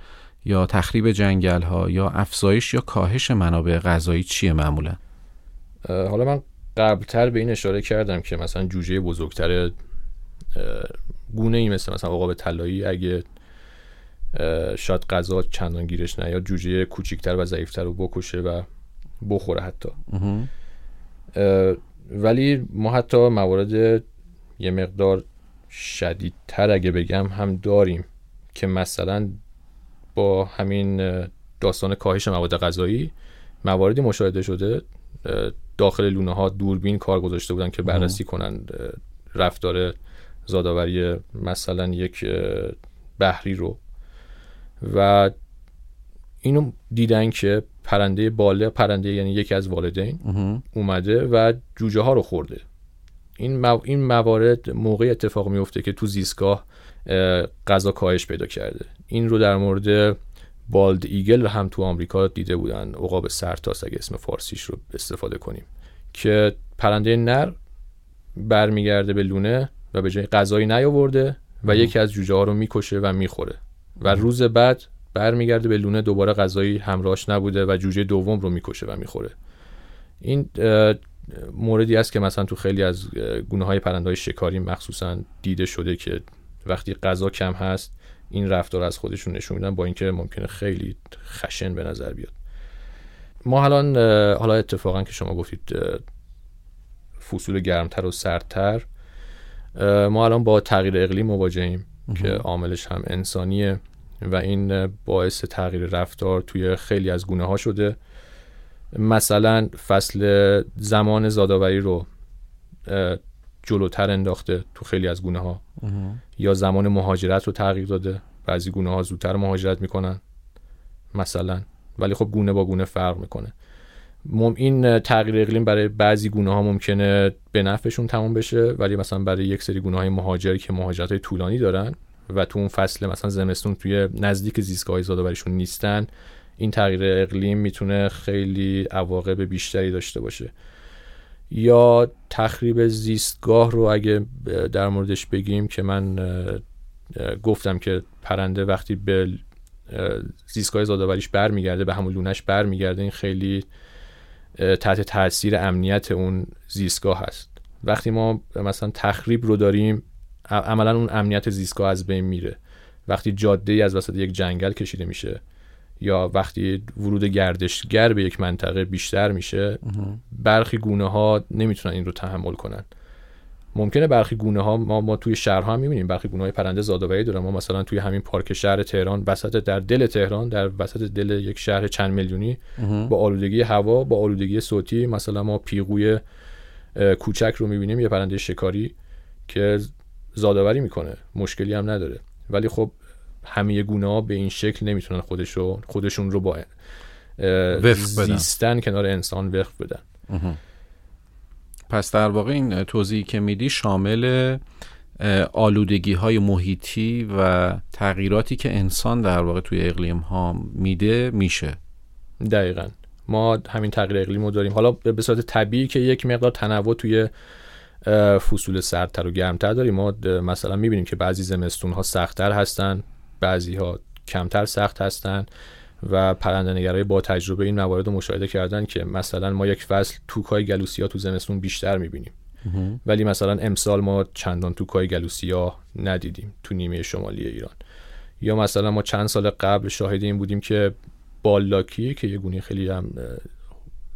یا تخریب جنگل ها یا افزایش یا کاهش منابع غذایی چیه معمولا؟ حالا من قبلتر به این اشاره کردم که مثلا جوجه بزرگتر گونه ای مثل مثلا عقاب طلایی اگه شاید غذا چندان گیرش یا جوجه کوچیکتر و ضعیفتر رو بکشه و بخوره حتی. ولی ما حتی موارد یه مقدار شدیدتر اگه بگم هم داریم که مثلا با همین داستان کاهش مواد غذایی مواردی مشاهده شده داخل لونه ها دوربین کار گذاشته بودن که بررسی کنن رفتار زادآوری مثلا یک بحری رو. و اینو دیدن که پرنده باله پرنده یعنی یکی از والدین اومده و جوجه ها رو خورده. این این موارد موقع اتفاق میفته که تو زیستگاه غذا کاهش پیدا کرده. این رو در مورد بالد ایگل هم تو آمریکا دیده بودن. عقاب سرتاس اگه اسم فارسیش رو استفاده کنیم. که پرنده نر برمیگرده به لونه و به جای غذایی نیاورده و یکی از جوجه ها رو می‌کشه و می‌خوره. و روز بعد برمیگرده به لونه دوباره غذایی همراهش نبوده و جوجه دوم رو می‌کشه و می‌خوره. این موردی است که مثلا تو خیلی از گونه های پرنده های شکاری مخصوصا دیده شده که وقتی غذا کم هست این رفتار از خودشون نشون میدن با اینکه ممکنه خیلی خشن به نظر بیاد. ما الان حالا اتفاقا که شما گفتید فصول گرمتر و سردتر ما الان با تغییر اقلیم مواجهیم که عاملش هم انسانیه و این باعث تغییر رفتار توی خیلی از گونه ها شده. مثلا فصل زمان زادآوری رو جلوتر انداخته تو خیلی از گونه ها یا زمان مهاجرت رو تغییر داده. بعضی گونه ها زودتر مهاجرت می‌کنن مثلا. ولی خب گونه با گونه فرق می‌کنه. مم این تغییر اقلیم برای بعضی گونه ها ممکنه به نفعشون تموم بشه. ولی مثلا برای یک سری گونه های مهاجر که مهاجرت های طولانی دارن و تو اون فصل مثلا زمستون توی نزدیک زیستگاه های زادآوریشون نیستن این تغییر اقلیم می‌تونه خیلی عواقب بیشتری داشته باشه. یا تخریب زیستگاه رو اگه در موردش بگیم که من گفتم که پرنده وقتی به زیستگاه زادآوریش برمیگرده به همون لونش برمیگرده این خیلی تحت تاثیر امنیت اون زیستگاه هست. وقتی ما مثلا تخریب رو داریم عملا اون امنیت زیستگاه از بین میره. وقتی جاده از وسط یک جنگل کشیده میشه یا وقتی ورود گردشگر به یک منطقه بیشتر میشه برخی گونه ها نمی‌تونن این رو تحمل کنن. ممکنه برخی گونه ها ما, ما توی شهرها هم می‌بینیم برخی گونه های پرنده زادآوری دارن. ما مثلا توی همین پارک شهر تهران وسط در دل تهران در وسط دل یک شهر چند میلیونی با آلودگی هوا با آلودگی صوتی مثلا ما پیغوی کوچک رو می‌بینیم یه پرنده شکاری که زادآوری می‌کنه. مشکلی هم نداره. ولی خب همه گونه ها به این شکل نمی‌تونن خودشو خودشون رو با زیستن کنار انسان وقف بدن. پس در واقع این توضیحی که میدی شامل آلودگی های محیطی و تغییراتی که انسان در واقع توی اقلیم ها میده میشه. دقیقا. ما همین تغییر اقلیم رو داریم. حالا به صورت طبیعی که یک مقدار تنوع توی فصول سردتر و گرمتر داریم. ما مثلا می‌بینیم که بعضی زمستون ها سختتر هستن. بعضی ها کمتر سخت هستن و پرنده‌نگرای با تجربه این موارد رو مشاهده کردن که مثلا ما یک فصل توکای گلوسیا تو زمستون بیشتر می‌بینیم. ولی مثلا امسال ما چندان توکای گلوسیا ندیدیم تو نیمه شمالی ایران. یا مثلا ما چند سال قبل شاهد این بودیم که بال‌لاکی که یه گونه خیلی هم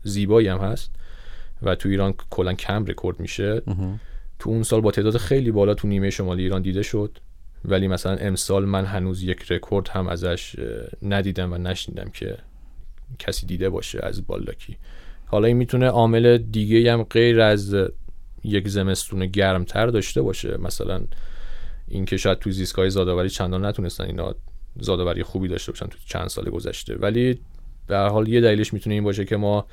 زیبایی هم هست و تو ایران کلا کم رکورد میشه. تو اون سال با تعداد خیلی بالا تو نیمه شمالی ایران دیده شد. ولی مثلا امسال من هنوز یک رکورد هم ازش ندیدم و نشنیدم که کسی دیده باشه از بال‌لاکی. حالا این می‌تونه عامل دیگه هم غیر از یک زمستون گرمتر داشته باشه. مثلا اینکه شاید تو زیستگاه زادآوری چندان نتونستن اینا زادآوری خوبی داشته باشن تو چند سال گذشته. ولی به هر حال یه دلیلش می‌تونه این باشه که ما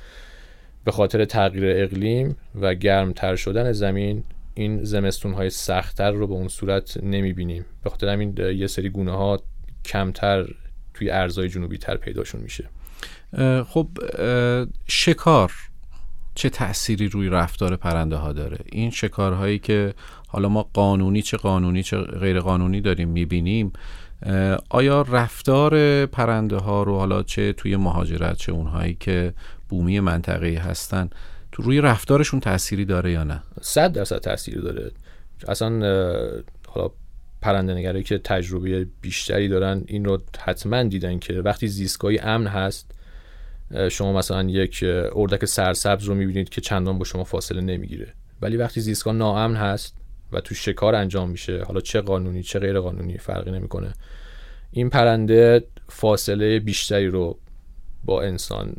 به خاطر تغییر اقلیم و گرمتر شدن زمین این زمستون های سختتر رو به اون صورت نمی‌بینیم. به خاطر همین یه سری گونه ها کمتر توی ارزای جنوبی تر پیداشون میشه. خب شکار چه تأثیری روی رفتار پرنده ها داره؟ این شکارهایی که حالا ما قانونی چه قانونی چه غیر قانونی داریم می‌بینیم آیا رفتار پرنده ها رو حالا چه توی مهاجرت چه اونهایی که بومی منطقه هستن تو روی رفتارشون تأثیری داره یا نه؟ صد درصد تأثیری داره. اصلا حالا پرنده که تجربه بیشتری دارن این رو حتما دیدن که وقتی زیستگاهی امن هست شما مثلا یک اردک سرسبز رو می‌بینید که چندان با شما فاصله نمی‌گیره. ولی وقتی زیستگاه ناامن هست و تو شکار انجام میشه حالا چه قانونی چه غیر قانونی فرقی نمی‌کنه. این پرنده فاصله بیشتری رو با انسان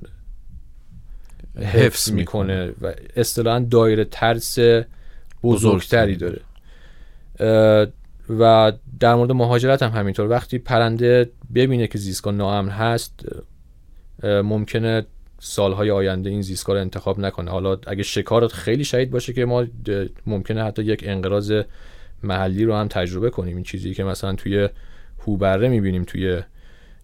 حفظ می‌کنه. و اصطلاحا دایره ترس بزرگتری داره. و در مورد مهاجرت هم همینطور. وقتی پرنده ببینه که زیستگاه ناامن هست ممکنه سالهای آینده این زیستگاه رو انتخاب نکنه. حالا اگه شکارت خیلی شهید باشه که ما ممکنه حتی یک انقراض محلی رو هم تجربه کنیم. این چیزی که مثلا توی هوبره می‌بینیم توی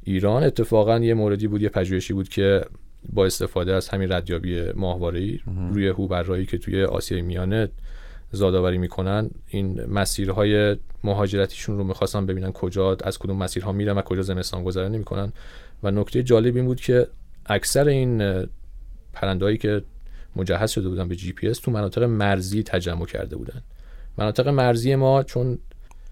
ایران اتفاقا یه موردی بود یه پژوهشی بود که با استفاده از همین ردیابی ماهواره‌ای روی هوبرایی که توی آسیای میانه زادآوری می‌کنن این مسیرهای مهاجرتیشون رو می‌خواستن ببینن کجا از کدوم مسیرها میرن و کجا زمستان گذرانی نمی‌کنن. و نکته جالب این بود که اکثر این پرندهایی که مجهز شده بودن به جی پی اس تو مناطق مرزی تجمع کرده بودن. مناطق مرزی ما چون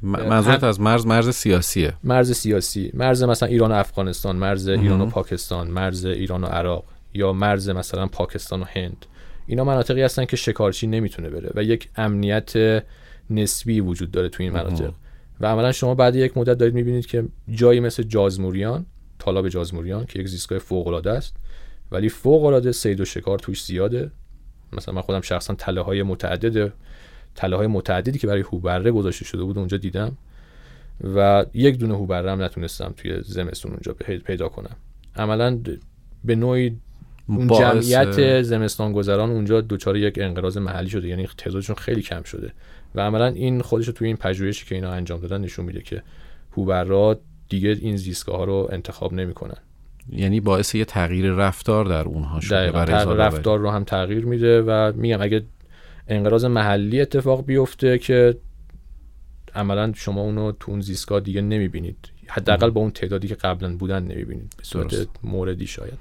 منظورت از مرز مرز سیاسیه. مرز سیاسی. مرز مثلا ایران و افغانستان مرز ایران و پاکستان مرز ایران و عراق یا مرز مثلا پاکستان و هند. اینا مناطقی هستن که شکارچی نمی‌تونه بره و یک امنیت نسبی وجود داره تو این مناطق. و عملا شما بعد یک مدت دارید می‌بینید که جایی مثل جازموریان تالاب جازموریان که یک زیستگاه فوق العاده است ولی فوق العاده صید و شکار توش زیاده. مثلا من خودم شخصا تله های متعدد تله های متعددی که برای هوبره گذاشته شده بود اونجا دیدم و یک دونه هوبره هم نتونستم توی زمستون اونجا پیدا کنم. عملا به نوعی اون جمعیت زمستان گذران اونجا دوچار یک انقراض محلی شده یعنی تعدادشون خیلی کم شده. و عملا این خودش رو توی این پژوهشی که اینا انجام دادن نشون میده که هوبرا دیگه این زیستگاه ها رو انتخاب نمی‌کنن. یعنی باعث یه تغییر رفتار در اونها شده رفتار رو هم تغییر میده و میگم اگه انقراض محلی اتفاق بیفته که عملا شما اونو تو اون زیستگاه دیگه نمی‌بینید. حداقل با اون تعدادی که قبلا بودن نمی‌بینید. به صورت موردی شاید.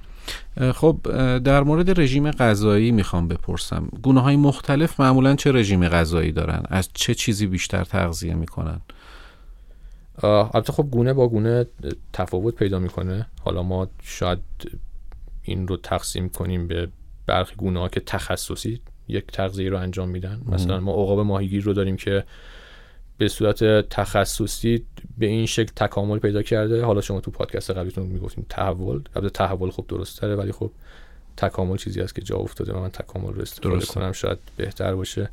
خب در مورد رژیم غذایی می‌خوام بپرسم. گونه های مختلف معمولا چه رژیم غذایی دارن؟ از چه چیزی بیشتر تغذیه می‌کنن؟ البته خب گونه با گونه تفاوت پیدا می‌کنه. حالا ما شاید این رو تقسیم کنیم به برخی گونه ها که تخصصی یک تغذیه رو انجام میدن. مثلا ما عقاب ماهیگیر رو داریم که به صورت تخصصی به این شکل تکامل پیدا کرده. حالا شما تو پادکست قبلیتون می‌گفتیم تحول. البته تحول خب درست تره ولی خب تکامل چیزی است که جا افتاده و من تکامل رو استفاده کنم شاید بهتر باشه.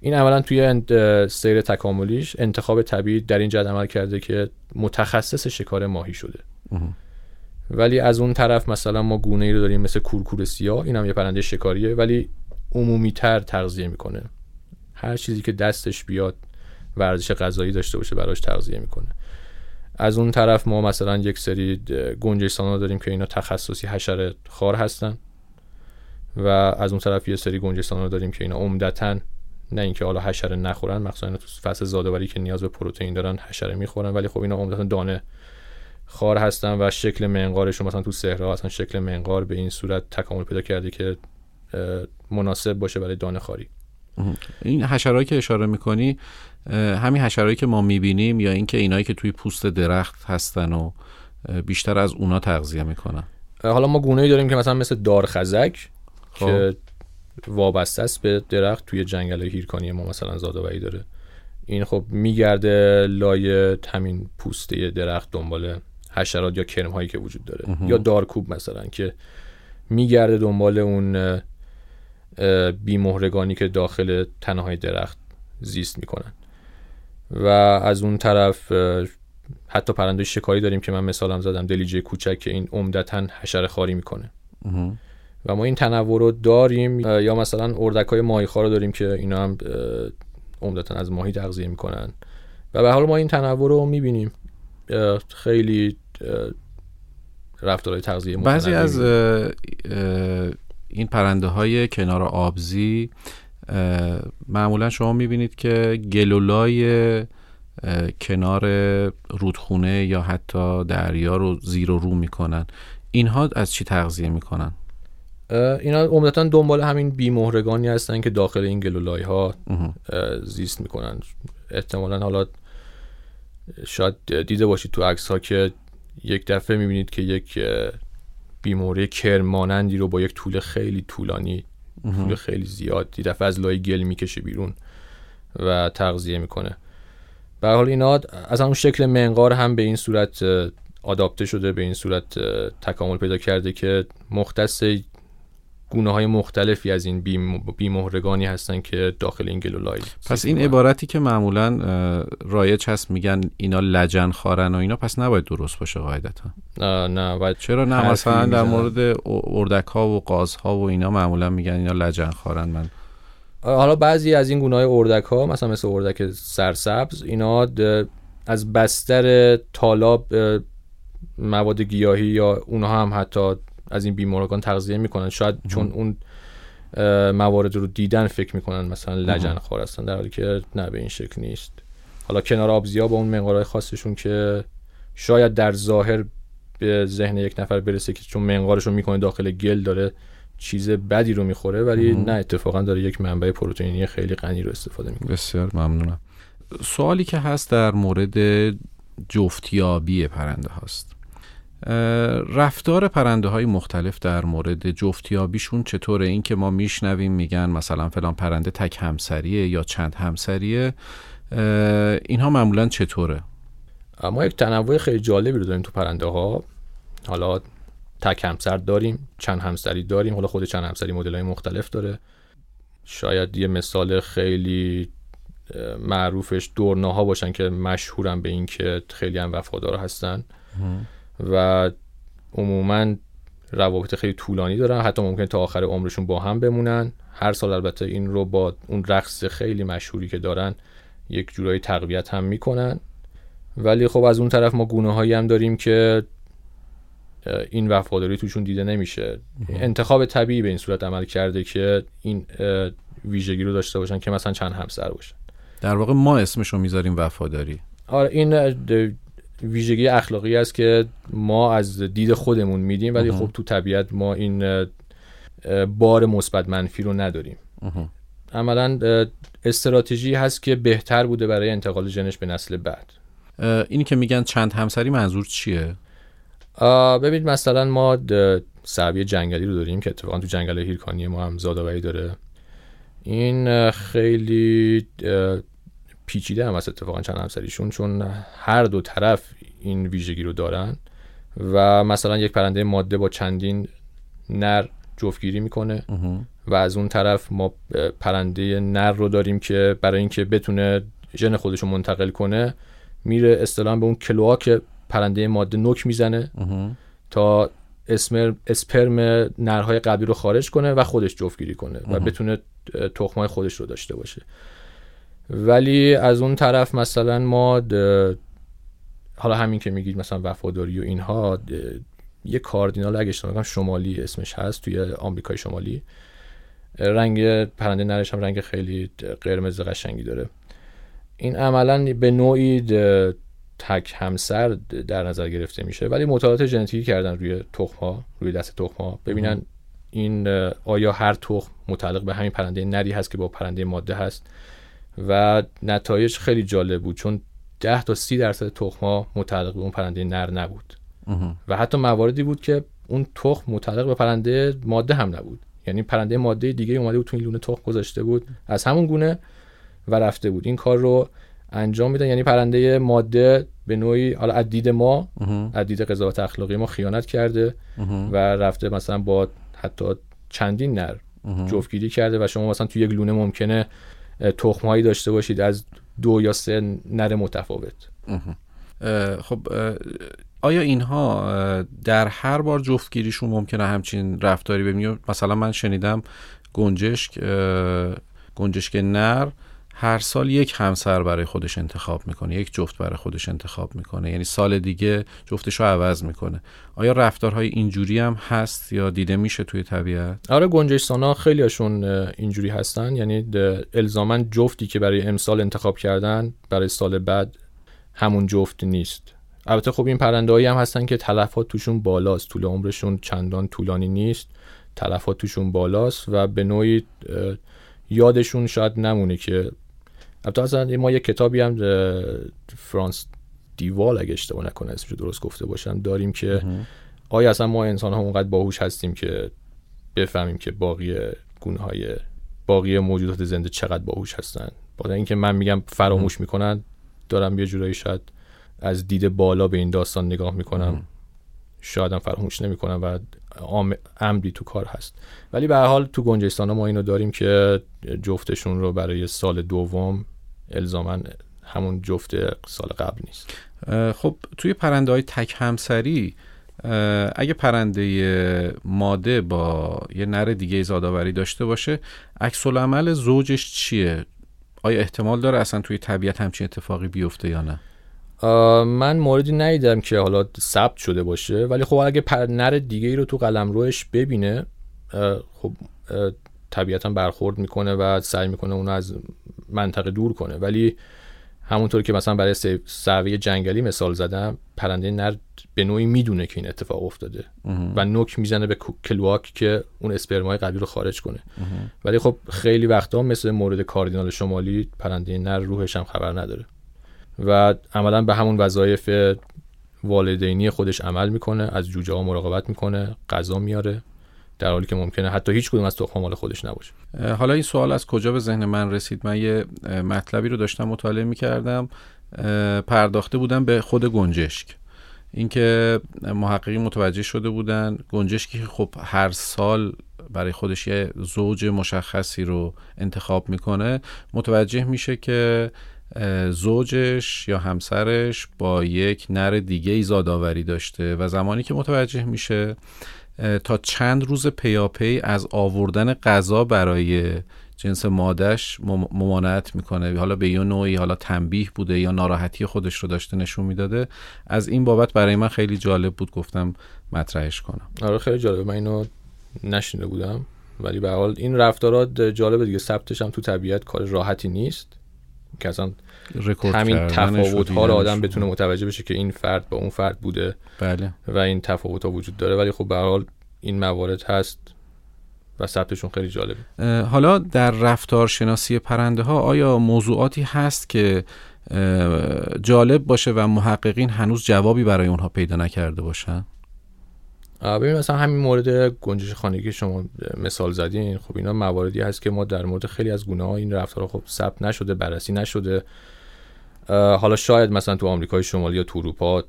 این اولا توی سیر تکاملیش انتخاب طبیعی در این جهت عمل کرده که متخصص شکار ماهی شده. ولی از اون طرف مثلا ما گونه ای رو داریم مثل کورکور سیاه این هم یه پرنده شکاریه. ولی عمومی تر تغذیه می‌کنه. هر چیزی که دستش بیاد ورزش غذایی داشته باشه براش تغذیه می‌کنه. از اون طرف ما مثلا یک سری گنجشسان داریم که اینا تخصصی حشره خار هستن و از اون طرف یه سری گنجشسان داریم که اینا عمدتا نه اینکه حالا حشره نخورن مخصوصا تو فصل زادآوری که نیاز به پروتئین دارن حشره می‌خورن ولی خب اینا عمدتا دانه خار هستن و شکل منقارشون مثلا تو صحرا اصلا شکل منقار به این صورت تکامل پیدا کرده که مناسب باشه برای دانه خاری. این حشرهایی که اشاره می‌کنی همین حشرهایی که ما می‌بینیم یا اینکه اینایی که توی پوست درخت هستن و بیشتر از اونا تغذیه می‌کنن؟ حالا ما گونه داریم که مثلا مثل دارخزک خب. که وابسته است به درخت توی جنگل هیرکانی ما مثلا زادآوری داره. این خب میگرده لای همین پوسته درخت دنبال حشرات یا کرم هایی که وجود داره. یا دارکوب مثلا که میگرده دنبال اون بیمهرگانی که داخل تنهای درخت زیست می‌کنن. و از اون طرف حتی پرنده شکاری داریم که من مثالم زدم دلیجه کوچک که این عمدتا حشره خاری می‌کنه. و ما این تنوع رو داریم یا مثلا اردک های ماهی رو داریم که اینا هم عمدتا از ماهی تغذیه می‌کنن. و به حال ما این تنوع رو می‌بینیم. خیلی رفتارهای تغذیه بعضی از این پرنده های کنار آبزی معمولا شما می‌بینید که گلولای کنار رودخونه یا حتی دریا رو زیر و رو می‌کنن. اینها از چی تغذیه می‌کنن؟ اینا عمدتا دنبال همین بیمهرگانی هستن که داخل این گلولای ها زیست می‌کنن. احتمالا حالا شاید دیده باشید تو عکس ها که یک دفعه می‌بینید که یک بیموره کرمانندی رو با یک طول خیلی طولانی طول خیلی زیاد دی دفعه از لای گل می‌کشه بیرون و تغذیه می‌کنه. به حال اینا از همون شکل منقار هم به این صورت آداپته شده به این صورت تکامل پیدا کرده که مختص گونه های مختلفی از این بیمهرگانی هستن که داخل این گلولای پس این عبارتی که معمولا رایج هست میگن اینا لجن خارن و اینا پس نباید درست باشه قاعدتا. نه باید چرا نه؟ مثلا در مورد اردک ها و قاز ها و اینا معمولا میگن اینا لجن خارن. من حالا بعضی از این گونه های اردک ها مثلا مثل اردک سرسبز اینا از بستر تالاب مواد گیاهی یا اونها هم حتی از این بیمارگان تغذیه می‌کنن. شاید چون اون موارد رو دیدن فکر می‌کنن مثلا لجن خور هستن در حالی که نه به این شکل نیست. حالا کنار آبزیا با اون منقارهای خاصشون که شاید در ظاهر به ذهن یک نفر برسه که چون منقارش رو می‌کنه داخل گل داره چیز بدی رو می‌خوره ولی نه اتفاقا داره یک منبع پروتئینی خیلی غنی رو استفاده می‌کنه. بسیار ممنونم. سوالی که هست در مورد جفتیابی پرنده هاست. رفتار پرنده های مختلف در مورد جفتیابیشون چطوره؟ این که ما میشنویم میگن مثلا فلان پرنده تک همسریه یا چند همسریه. اینها معمولا چطوره؟ ما یک تنوع خیلی جالبی رو داریم تو پرنده ها حالا تک همسر داریم چند همسری داریم. حالا خود چند همسری مدل های مختلف داره. شاید یه مثال خیلی معروفش دورناها باشن که مشهورن به این که خیلی هم وفادار هستن. و عموما روابط خیلی طولانی دارن. حتی ممکن تا آخر عمرشون با هم بمونن. هر سال البته این رو با اون رقص خیلی مشهوری که دارن یک جورایی تقویت هم می‌کنن. ولی خب از اون طرف ما گونه هایی هم داریم که این وفاداری توشون دیده نمیشه. انتخاب طبیعی به این صورت عمل کرده که این ویژگی رو داشته باشن که مثلا چند همسر باشن. در واقع ما اسمش رو می‌ذاریم وفاداری. آره این ویژگی اخلاقی است که ما از دید خودمون میدیم ولی خب تو طبیعت ما این بار مثبت منفی رو نداریم. عملا استراتژی هست که بهتر بوده برای انتقال جنش به نسل بعد. اینی که میگن چند همسری منظور چیه؟ ببینید مثلا ما سعبی جنگلی رو داریم که اتفاقا تو جنگل هیرکانی ما هم زادآوری داره. این خیلی پیچیده هم است اتفاقا چند همسریشون چون هر دو طرف این ویژگی رو دارن و مثلا یک پرنده ماده با چندین نر جفتگیری می‌کنه و از اون طرف ما پرنده نر رو داریم که برای اینکه بتونه ژن خودش رو منتقل کنه میره اصطلاحا به اون کلوها که پرنده ماده نوک می‌زنه تا اسمر اسپرم نرهای قبلی رو خارج کنه و خودش جفتگیری کنه و بتونه تخمای خودش رو داشته باشه. ولی از اون طرف مثلا ما حالا همین که میگید مثلا وفاداری و اینها یه کاردینال اگه اشتباه شمالی اسمش هست توی آمریکای شمالی. رنگ پرنده نرش هم رنگ خیلی قرمز قشنگی داره. این عملا به نوعی تک همسر در نظر گرفته میشه ولی مطالعات ژنتیکی کردن روی تخم ها روی دست تخم ها ببینن این آیا هر تخم متعلق به همین پرنده نری هست که با پرنده ماده هست؟ و نتایج خیلی جالب بود چون 10 تا 30 درصد تخم ها متعلق به اون پرنده نر نبود. و حتی مواردی بود که اون تخم متعلق به پرنده ماده هم نبود. یعنی پرنده ماده دیگه اومده بود تو این لونه تخم گذاشته بود از همون گونه و رفته بود. این کار رو انجام میدن. یعنی پرنده ماده به نوعی حالا از دید ما از دید قضاوت اخلاقی ما خیانت کرده و رفته مثلا با حتی چندین نر جفتگیری کرده و شما مثلا توی یک لونه ممکنه تخمهایی داشته باشید از دو یا سه نر متفاوت. خب آیا اینها در هر بار جفتگیریشون ممکنه همچین رفتاری ببینید مثلا من شنیدم گنجشک گنجشک نر هر سال یک همسر برای خودش انتخاب می‌کنه یک جفت برای خودش انتخاب می‌کنه. یعنی سال دیگه جفتش رو عوض می‌کنه. آیا رفتارهای اینجوری هم هست یا دیده میشه توی طبیعت؟ آره گنجشسانا خیلی هاشون اینجوری هستن. یعنی الزاما جفتی که برای امسال انتخاب کردن برای سال بعد همون جفت نیست. البته خب این پرنده هم هستن که تلفات توشون بالاست. طول عمرشون چندان طولانی نیست. تلفات توشون بالاست و به نوعی یادشون شاید نمونه که البته اصلا ما یه کتابی هم فرانس دیوال اگه اشتباه نکنه اسمش درست گفته باشم داریم که آیا اصلا ما انسان ها اونقدر باهوش هستیم که بفهمیم که باقی گونه های باقی موجودات زنده چقدر باهوش هستن؟ با اینکه من میگم فراموش می‌کنن دارم یه جورایی شاید از دید بالا به این داستان نگاه می‌کنم. شاید هم فراموش نمی‌کنم و عمدی تو کار هست. ولی به حال تو گنجستان ما اینو داریم که جفتشون رو برای سال دوم الزاما همون جفت سال قبل نیست. خب توی پرنده های تک همسری اگه پرنده ماده با یه نر دیگه زادآوری داشته باشه عکس عمل زوجش چیه؟ آیا احتمال داره اصلا توی طبیعت همچین اتفاقی بیفته یا نه؟ من موردی ندیدم که حالا ثبت شده باشه ولی خب اگه نر دیگه ای رو تو قلم روش ببینه خب طبیعتا برخورد می‌کنه و سعی می‌کنه اونو از منطقه دور کنه. ولی همونطور که مثلا برای سعوی جنگلی مثال زدم پرنده نر به نوعی می‌دونه که این اتفاق افتاده و نوک می‌زنه به کلواک که اون اسپرمای قبلی رو خارج کنه. ولی خب خیلی وقتا مثل مورد کاردینال شمالی پرنده نر روحش هم خبر نداره. و عملا به همون وظایف والدینی خودش عمل می‌کنه از جوجه ها مراقبت می‌کنه غذا میاره. در حالی که ممکنه حتی هیچ کدوم از تخم مال خودش نباشه. حالا این سوال از کجا به ذهن من رسید؟ من یه مطلبی رو داشتم مطالعه می‌کردم پرداخته بودم به خود گنجشک. اینکه محققی متوجه شده بودن گنجشکی که خب هر سال برای خودش یه زوج مشخصی رو انتخاب می‌کنه متوجه میشه که زوجش یا همسرش با یک نر دیگه ای زادآوری داشته و زمانی که متوجه میشه تا چند روز پیاپی از آوردن غذا برای جنس مادش ممانعت می‌کنه. حالا به یه نوعی حالا تنبیه بوده یا ناراحتی خودش رو داشته نشون می‌داده. از این بابت برای من خیلی جالب بود گفتم مطرحش کنم. آره خیلی جالبه من اینو نشینده بودم. ولی به حال این رفتارات جالبه دیگه. ثبتش هم تو طبیعت کار راحتی نیست. که اصلا همین تفاوت ها رو آدم بتونه متوجه بشه که این فرد با اون فرد بوده بله. و این تفاوت ها وجود داره. ولی خب به حال این موارد هست و ثبتشون خیلی جالبه. حالا در رفتار شناسی پرنده ها آیا موضوعاتی هست که جالب باشه و محققین هنوز جوابی برای اونها پیدا نکرده باشن؟ ببین مثلا همین مورد گنجش خانگی شما مثال زدین. خب اینا مواردی هست که ما در مورد خیلی از گونه ها این رفتار خب ثبت نشده بررسی نشده. حالا شاید مثلا تو آمریکای شمالی یا تو اروپا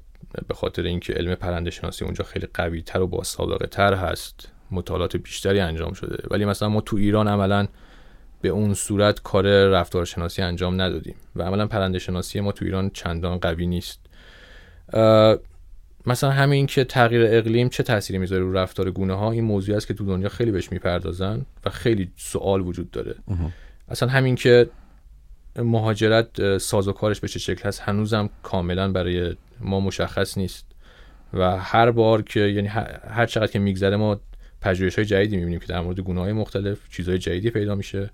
به خاطر اینکه علم پرنده شناسی اونجا خیلی قوی تر و با سابقه تر هست مطالعات بیشتری انجام شده. ولی مثلا ما تو ایران عملا به اون صورت کار رفتارشناسی انجام ندادیم و عملا پرنده شناسی ما تو ایران چندان قوی نیست. مثلا همین که تغییر اقلیم چه تأثیری می‌ذاره رو رفتار گونه ها این موضوعی است که تو دنیا خیلی بهش می‌پردازن و خیلی سوال وجود داره. اصلا همین که مهاجرت سازوکارش به چه شکل هست؟ هنوزم کاملا برای ما مشخص نیست. و هر بار که یعنی هر چقدر که میگذره ما پژوهش های جدیدی می‌بینیم که در مورد گونه های مختلف چیزهای جدیدی پیدا میشه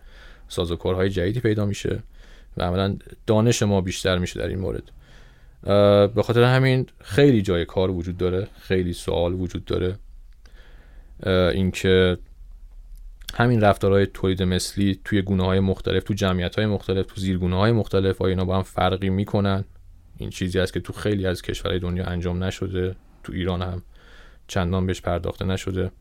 سازوکارهای جدیدی پیدا میشه و عملا دانش ما بیشتر میشه در این مورد. به خاطر همین خیلی جای کار وجود داره خیلی سوال وجود داره. اینکه همین رفتارهای تولید مثلی توی گونه های مختلف تو جمعیت های مختلف تو زیرگونه های مختلف آیا اینا با هم فرقی می‌کنن. این چیزی است که تو خیلی از کشورهای دنیا انجام نشده تو ایران هم چندان بهش پرداخته نشده.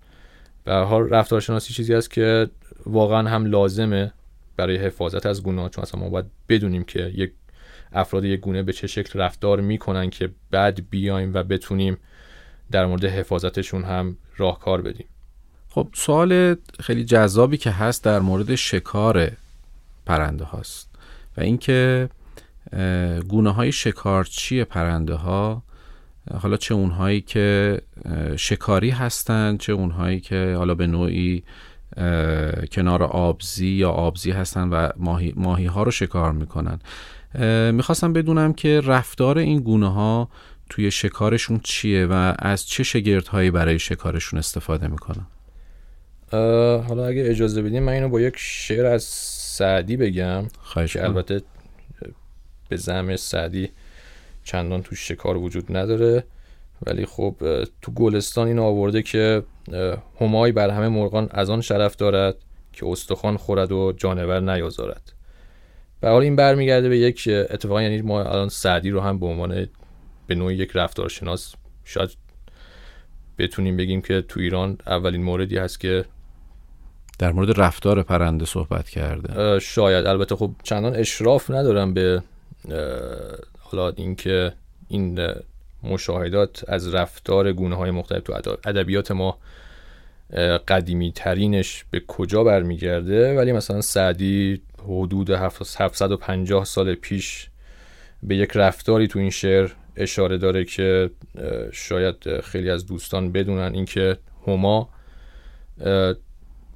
به حال رفتارشناسی چیزی است که واقعا هم لازمه برای حفاظت از گونه چون اصلا ما باید بدونیم که یک افراد یک گونه به چه شکل رفتار می‌کنن که بعد بیایم و بتونیم در مورد حفاظتشون هم راهکار بدیم. خب سوال خیلی جذابی که هست در مورد شکار پرنده هاست و اینکه گونه های شکارچی پرنده ها؟ حالا چه اونهایی که شکاری هستند چه اونهایی که حالا به نوعی کنار آبزی یا آبزی هستن و ماهی, ماهی ها رو شکار می‌کنن. می‌خواستم بدونم که رفتار این گونه ها توی شکارشون چیه و از چه شگردهایی برای شکارشون استفاده می‌کنن؟ حالا اگه اجازه بدیم من اینو با یک شعر از سعدی بگم که البته به زم سعدی چندان تو شکار وجود نداره. ولی خب تو گلستان این آورده که همای بر همه مرغان از آن شرف دارد که استخوان خورد و جانور نیازارد. به حال این برمیگرده به یک اتفاق یعنی ما الان سعدی رو هم به عنوان به نوعی یک رفتارشناس شاید بتونیم بگیم که تو ایران اولین موردی هست که در مورد رفتار پرنده صحبت کرده. شاید. البته خب چندان اشراف ندارم به حالا اینکه این مشاهدات از رفتار گونه های مختلف تو ادبیات ما قدیمی ترینش به کجا برمیگرده؟ ولی مثلا سعدی حدود 750 سال پیش به یک رفتاری تو این شعر اشاره داره که شاید خیلی از دوستان بدونن. اینکه هما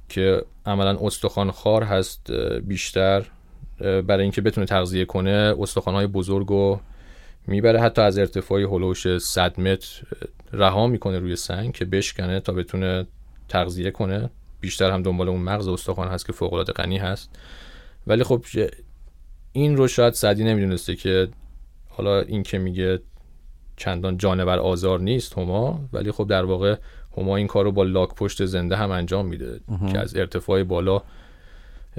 که عملا استخوان خار هست بیشتر برای اینکه بتونه تغذیه کنه استخوانهای بزرگ و می‌بره. حتی از ارتفاعی هلوش 100 متر رها می‌کنه روی سنگ که بشکنه تا بتونه تغذیه کنه. بیشتر هم دنبال اون مغز استخوان هست که فوق العاده غنی هست. ولی خب این رو شاید سعدی نمی‌دونسته که حالا این که میگه چندان جانور آزار نیست هما ولی خب در واقع هما این کار رو با لاک پشت زنده هم انجام میده که از ارتفاع بالا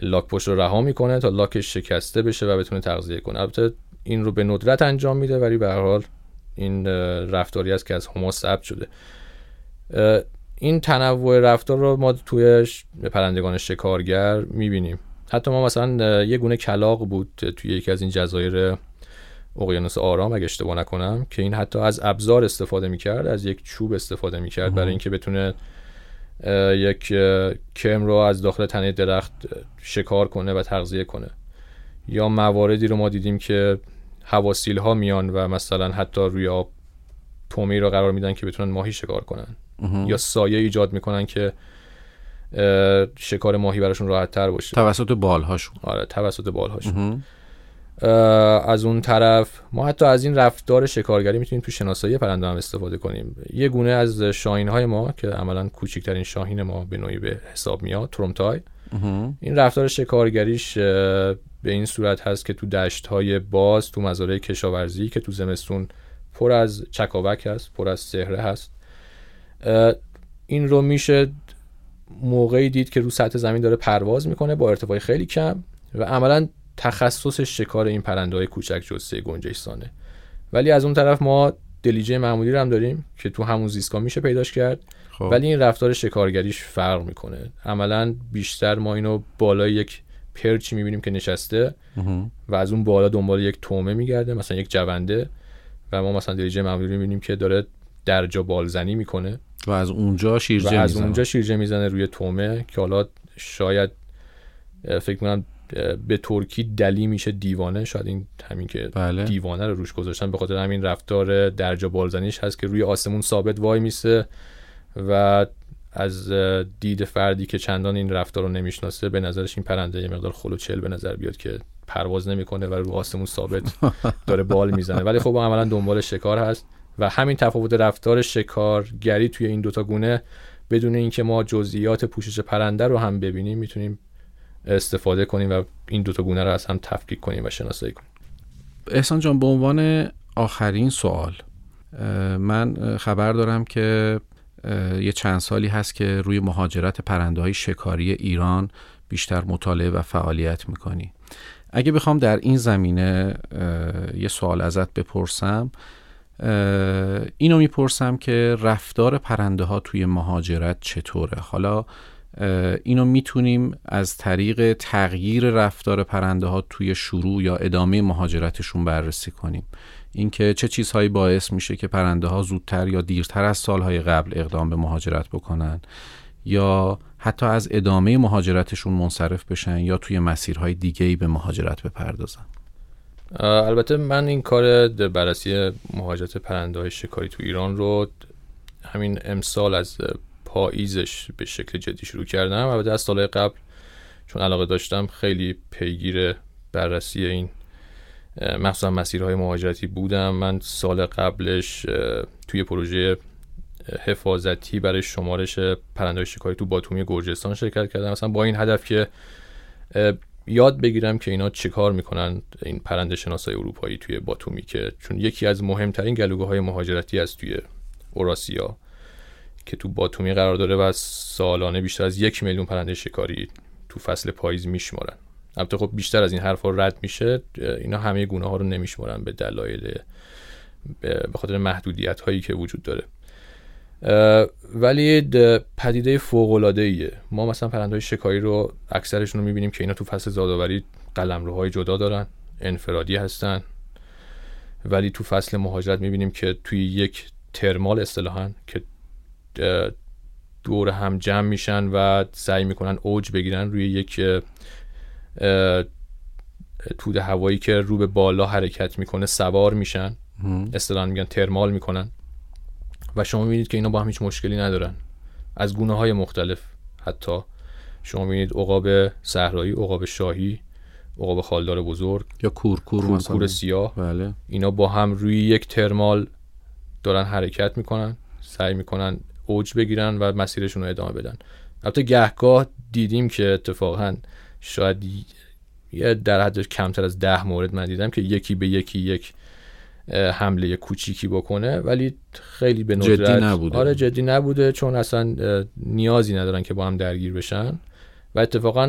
لاک پشت رو رها می‌کنه تا لاکش شکسته بشه و بتونه تغذیه کنه. البته این رو به ندرت انجام میده ولی به هر حال این رفتاری است که از هما ثبت شده. این تنوع رفتار رو ما توی پرندگان شکارگر می‌بینیم. حتی ما مثلا یه گونه کلاق بود توی یکی از این جزایر اقیانوس آرام اگه اشتباه نکنم که این حتی از ابزار استفاده می‌کرد از یک چوب استفاده می‌کرد برای اینکه بتونه یک کم رو از داخل تنه درخت شکار کنه و تغذیه کنه. یا مواردی رو ما دیدیم که حواسیل ها میان و مثلا حتی روی آب تومی رو قرار میدن که بتونن ماهی شکار کنن. یا سایه ایجاد می‌کنن که شکار ماهی براشون راحت تر باشه. توسط بالهاشون. آره توسط بالهاشون. از اون طرف ما حتی از این رفتار شکارگری می‌تونیم تو شناسایی پرنده هم استفاده کنیم. یه گونه از شاهین های ما که عملا کوچکترین شاهین ما به نوعی به حساب میاد ترومتای. این رفتار شکارگریش به این صورت هست که تو دشت های باز تو مزارع کشاورزی که تو زمستون پر از چکاوک هست پر از سهره هست این رو میشه موقعی دید که رو سطح زمین داره پرواز می‌کنه با ارتفاع خیلی کم و عملا تخصص شکار این پرنده های کوچک جسه گنجشسانه ولی از اون طرف ما دلیجه معمولی رو هم داریم که تو همون زیستگاه میشه پیداش کرد. خب. ولی این رفتار شکارگریش فرق می‌کنه. عملا بیشتر ما اینو بالای یک پرچی می‌بینیم که نشسته و از اون بالا دنبال یک تومه میگرده مثلا یک جونده و ما مثلا دلیجه معمولی می‌بینیم که داره درجا بالزنی می‌کنه. و از اونجا شیرجه و از اونجا شیرجه می‌زنه روی تومه که حالا شاید فکر کنم به ترکی دلی میشه دیوانه شاید این همین که بله. دیوانه رو روش گذاشتن به خاطر همین رفتار درجا بالزنیش هست که روی آسمون ثابت وای میسه و از دید فردی که چندان این رفتار رو نمی‌شناسه به نظرش این پرنده یه مقدار خلوچل به نظر بیاد که پرواز نمی‌کنه و رو آسمون ثابت [laughs] داره بال می‌زنه ولی خب عملا دنبال شکار هست و همین تفاوت رفتار شکارگری توی این دوتا گونه بدون اینکه ما جزئیات پوشش پرنده رو هم ببینیم می‌تونیم استفاده کنیم و این دوتا گونه رو از هم تفکیک کنیم و شناسایی کنیم. احسان جان به عنوان آخرین سوال من خبر دارم که یه چند سالی هست که روی مهاجرت پرنده های شکاری ایران بیشتر مطالعه و فعالیت می‌کنی. اگه بخوام در این زمینه یه سوال ازت بپرسم اینو می‌پرسم که رفتار پرنده ها توی مهاجرت چطوره؟ حالا اینو می‌تونیم از طریق تغییر رفتار پرنده ها توی شروع یا ادامه مهاجرتشون بررسی کنیم. اینکه چه چیزهایی باعث میشه که پرنده ها زودتر یا دیرتر از سالهای قبل اقدام به مهاجرت بکنن یا حتی از ادامه مهاجرتشون منصرف بشن یا توی مسیرهای دیگه به مهاجرت بپردازن. البته من این کار بررسی مهاجرت پرنده های شکاری تو ایران رو همین امسال از پاییزش به شکل جدی شروع کردم. و از سال قبل چون علاقه داشتم خیلی پیگیر بررسی این مخصوصا مسیرهای مهاجرتی بودم. من سال قبلش توی پروژه حفاظتی برای شمارش پرنده شکاری تو باتومی گرجستان شرکت کردم. مثلا با این هدف که یاد بگیرم که اینا چیکار می‌کنن این پرنده شناسای اروپایی توی باتومی که چون یکی از مهمترین گلوگاه های مهاجرتی است توی اوراسیا. که تو باتومی قرار داره و سالانه بیشتر از یک میلیون پرنده شکاری تو فصل پاییز میشمارن. البته خب بیشتر از این حرفا رد میشه اینا همه گونه ها رو نمیشمارن به دلایل به خاطر محدودیت هایی که وجود داره. ولی پدیده فوق العاده ایه ما مثلا پرنده شکاری رو اکثرشون رو می‌بینیم که اینا تو فصل زادآوری قلمروهای جدا دارن انفرادی هستن. ولی تو فصل مهاجرت می‌بینیم که توی یک ترمال اصطلاحا که دور هم جمع میشن و سعی می‌کنن اوج بگیرن روی یک توده هوایی که رو به بالا حرکت می‌کنه سوار میشن. اصطلاحا میگن ترمال می‌کنن. و شما می‌بینید که اینا با هم هیچ مشکلی ندارن. از گونه های مختلف حتی. شما می‌بینید عقاب صحرایی عقاب شاهی عقاب خالدار بزرگ یا کورکور کورکور مثلا. سیاه. بله. اینا با هم روی یک ترمال دارن حرکت می‌کنن. سعی می‌کنن اوج بگیرن و مسیرشون رو ادامه بدن. البته گهگاه دیدیم که اتفاقا شاید یه در حد کمتر از ده مورد من دیدم که یکی به یکی یک حمله کوچیکی بکنه ولی خیلی به جدی ندرت نبوده. آره جدی نبوده چون اصلا نیازی ندارن که با هم درگیر بشن و اتفاقا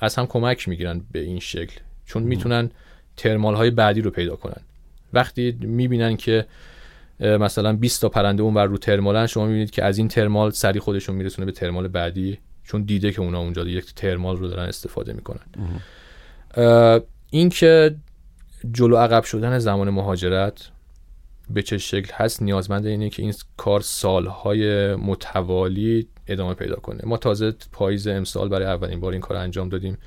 از هم کمک می‌گیرن به این شکل چون می‌تونن ترمال های بعدی رو پیدا کنن. وقتی می‌بینن که مثلا 20 تا پرنده اون بر رو ترمالن شما می‌بینید که از این ترمال سری خودشون میرسونه به ترمال بعدی چون دیده که اونا اونجا یک ترمال رو دارن استفاده می‌کنن. این که جلو عقب شدن زمان مهاجرت به چه شکل هست نیازمند اینه که این کار سالهای متوالی ادامه پیدا کنه. ما تازه پاییز امسال برای اولین بار این کار انجام دادیم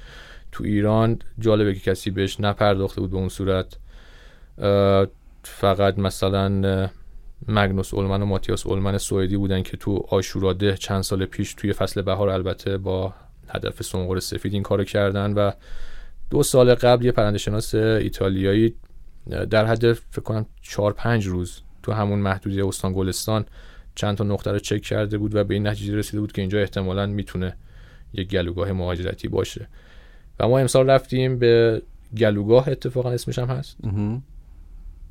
تو ایران. جالبه که کسی بهش نپرداخته بود به اون صورت. فقط مثلا مگنوس اولمن و ماتیاس اولمن سوئدی بودن که تو آشوراده چند سال پیش توی فصل بهار البته با هدف سنقر سفید این کارو کردن و دو سال قبل یه پرنده شناس ایتالیایی در حد فکر کنم چهار پنج روز تو همون محدوده استان گلستان چند تا نقطه رو چک کرده بود و به این نتیجه رسیده بود که اینجا احتمالا می‌تونه یک گلوگاه مهاجرتی باشه و ما امسال رفتیم به گلوگاه اتفاقا اسمش هم هست.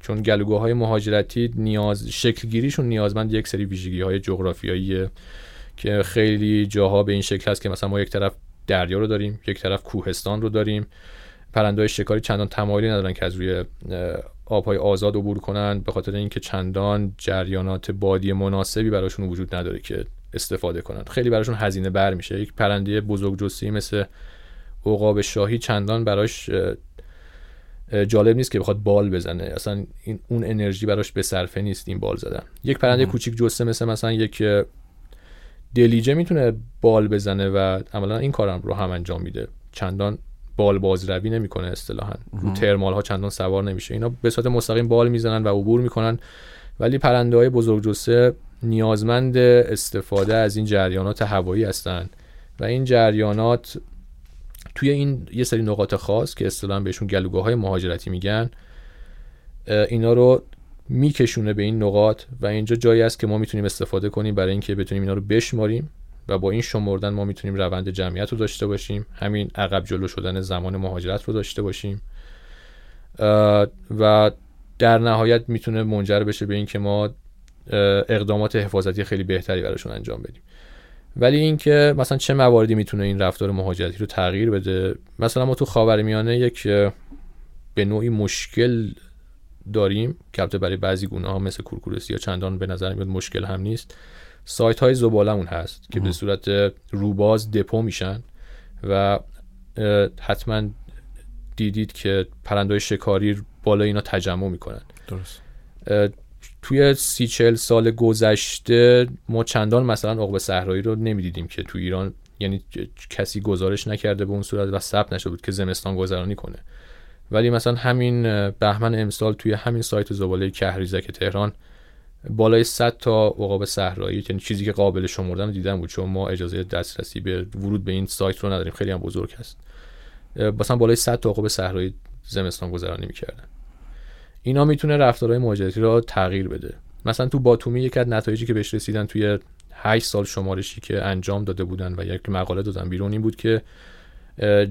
چون گلوگاه های مهاجرتی نیاز شکلگیریشون نیازمند یک سری ویژگی های جغرافیایی که خیلی جاها به این شکل هست که مثلا ما یک طرف دریا رو داریم یک طرف کوهستان رو داریم. پرنده های شکاری چندان تمایلی ندارن که از روی آبهای آزاد عبور کنن به خاطر اینکه چندان جریانات بادی مناسبی براشون وجود نداره که استفاده کنن. خیلی براشون هزینه بر میشه. یک پرنده بزرگ جثه‌ای مثل عقاب شاهی چندان براش جالب نیست که بخواد بال بزنه. اصلا این اون انرژی براش به صرفه نیست این بال زدن. یک پرنده کوچیک جثه مثل مثلا یک دلیجه می‌تونه بال بزنه و عملا این کارم رو هم انجام میده. چندان بال بازروی نمی‌کنه اصطلاحا. رو ترمال ها چندان سوار نمیشه. اینا به صورت مستقیم بال می‌زنن و عبور می‌کنن. ولی پرنده های بزرگ جثه نیازمند استفاده از این جریانات هوایی هستند و این جریانات توی این یه سری نقاط خاص که اصطلاحا بهشون گلوگاه های مهاجرتی میگن اینا رو میکشونه به این نقاط و اینجا جایی است که ما می‌تونیم استفاده کنیم برای اینکه بتونیم اینا رو بشماریم و با این شمردن ما می‌تونیم روند جمعیت رو داشته باشیم همین عقب جلو شدن زمان مهاجرت رو داشته باشیم. و در نهایت می‌تونه منجر بشه به اینکه ما اقدامات حفاظتی خیلی بهتری براشون انجام بدیم. ولی اینکه مثلا چه مواردی می‌تونه این رفتار مهاجرتی رو تغییر بده؟ مثلا ما تو خاورمیانه یک به نوعی مشکل داریم. که برای بعضی گونه ها مثل کورکور سیاه چندان به نظر میاد مشکل هم نیست. سایت های زبالمون هست که به صورت روباز دپو میشن و حتما دیدید که پرندهای شکاری بالا اینا تجمع می‌کنن. درست. توی سی چل سال گذشته ما چندان مثلا عقب صحرایی رو نمی‌دیدیم که تو ایران یعنی کسی گزارش نکرده به اون صورت و ثبت نشده بود که زمستان گذرانی کنه. ولی مثلا همین بهمن امسال توی همین سایت زباله کهریزک تهران بالای 100 تا عقاب صحرایی یعنی چیزی که قابل شمردن رو دیدن بود چون ما اجازه دسترسی به ورود به این سایت رو نداریم. خیلی هم بزرگ هست. مثلا بالای 100 تا عقاب صحرایی زمستان گذرانی می‌کردن. اینا می‌تونه رفتارهای مهاجرتی را تغییر بده. مثلا تو باتومی یکی از نتایجی که بهش رسیدن توی 8 سال شمارشی که انجام داده بودن و یک مقاله دادن بیرون این بود که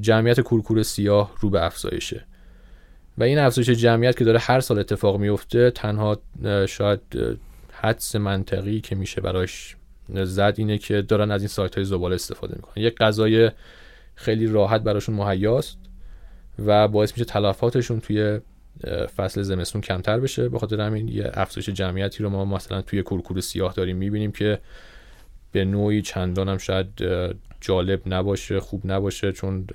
جمعیت کورکور سیاه رو به افزایشه. و این افزایش جمعیت که داره هر سال اتفاق میفته تنها شاید حدس منطقی که میشه براش زد اینه که دارن از این سایت های زباله استفاده می‌کنن. یک غذای خیلی راحت براشون مهیاست و باعث میشه تلفاتشون توی فصل زمستون کمتر بشه. به خاطر همین یه افزایش جمعیتی رو ما مثلا توی کورکور سیاه داریم می‌بینیم که به نوعی چندان هم شاید جالب نباشه خوب نباشه. چون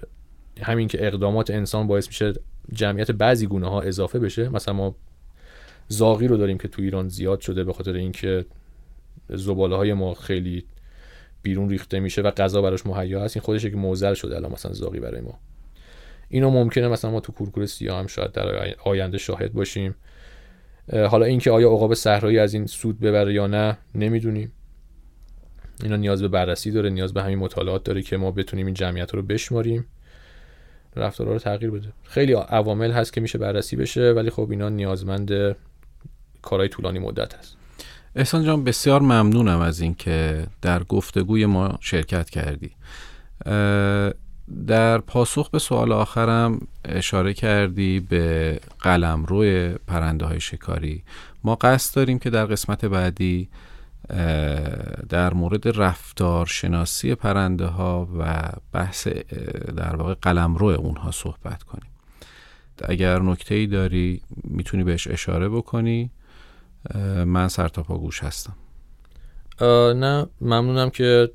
همین که اقدامات انسان باعث میشه جمعیت بعضی گونه ها اضافه بشه. مثلا ما زاغی رو داریم که تو ایران زیاد شده به خاطر اینکه زباله های ما خیلی بیرون ریخته میشه و غذا براش مهیا هست. این خودش یک موزل شده الان مثلا زاغی برای ما. اینو ممکنه مثلا ما تو کورکور سیاه هم شاید در آینده شاهد باشیم. حالا اینکه آیا عقاب صحرایی از این سود ببره یا نه نمی‌دونیم. اینا نیاز به بررسی داره نیاز به همین مطالعات داره که ما بتونیم این جمعیت رو بشماریم. رفتارها رو تغییر بده. خیلی عوامل هست که میشه بررسی بشه ولی خب اینا نیازمند کارهای طولانی مدت هست. احسان جان بسیار ممنونم از اینکه در گفتگوی ما شرکت کردی. در پاسخ به سوال آخرم اشاره کردی به قلم روی پرنده های شکاری. ما قصد داریم که در قسمت بعدی در مورد رفتار شناسی پرنده ها و بحث در واقع قلم روی اونها صحبت کنیم. اگر نکته ای داری می‌تونی بهش اشاره بکنی. من سرتاپا گوش هستم. نه ممنونم که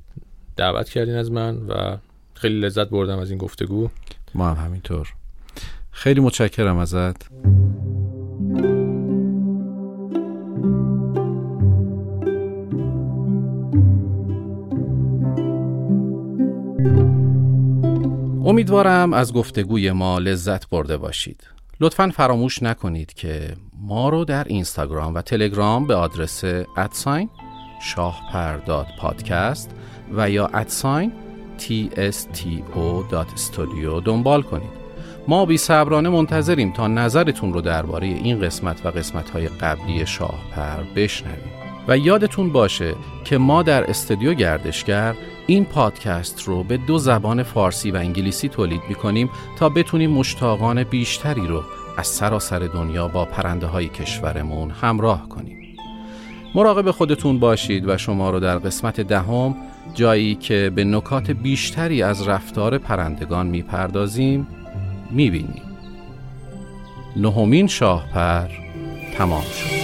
دعوت کردین از من و خیلی لذت بردم از این گفتگو. ما هم همینطور. خیلی متشکرم ازت. امیدوارم از گفتگوی ما لذت برده باشید. لطفا فراموش نکنید که ما رو در اینستاگرام و تلگرام به آدرس ادساین شاهپرداد پادکست و یا ادساین tsto.studio دنبال کنید. ما بی صبرانه منتظریم تا نظرتون رو درباره این قسمت و قسمت های قبلی شاهپر بشنویم. و یادتون باشه که ما در استودیو گردشگر این پادکست رو به دو زبان فارسی و انگلیسی تولید می کنیم تا بتونیم مشتاقان بیشتری رو از سراسر دنیا با پرنده های کشورمون همراه کنیم. مراقب خودتون باشید و شما رو در قسمت دهم جایی که به نکات بیشتری از رفتار پرندگان می‌پردازیم می‌بینیم. نهمین شاهپر تمام شد.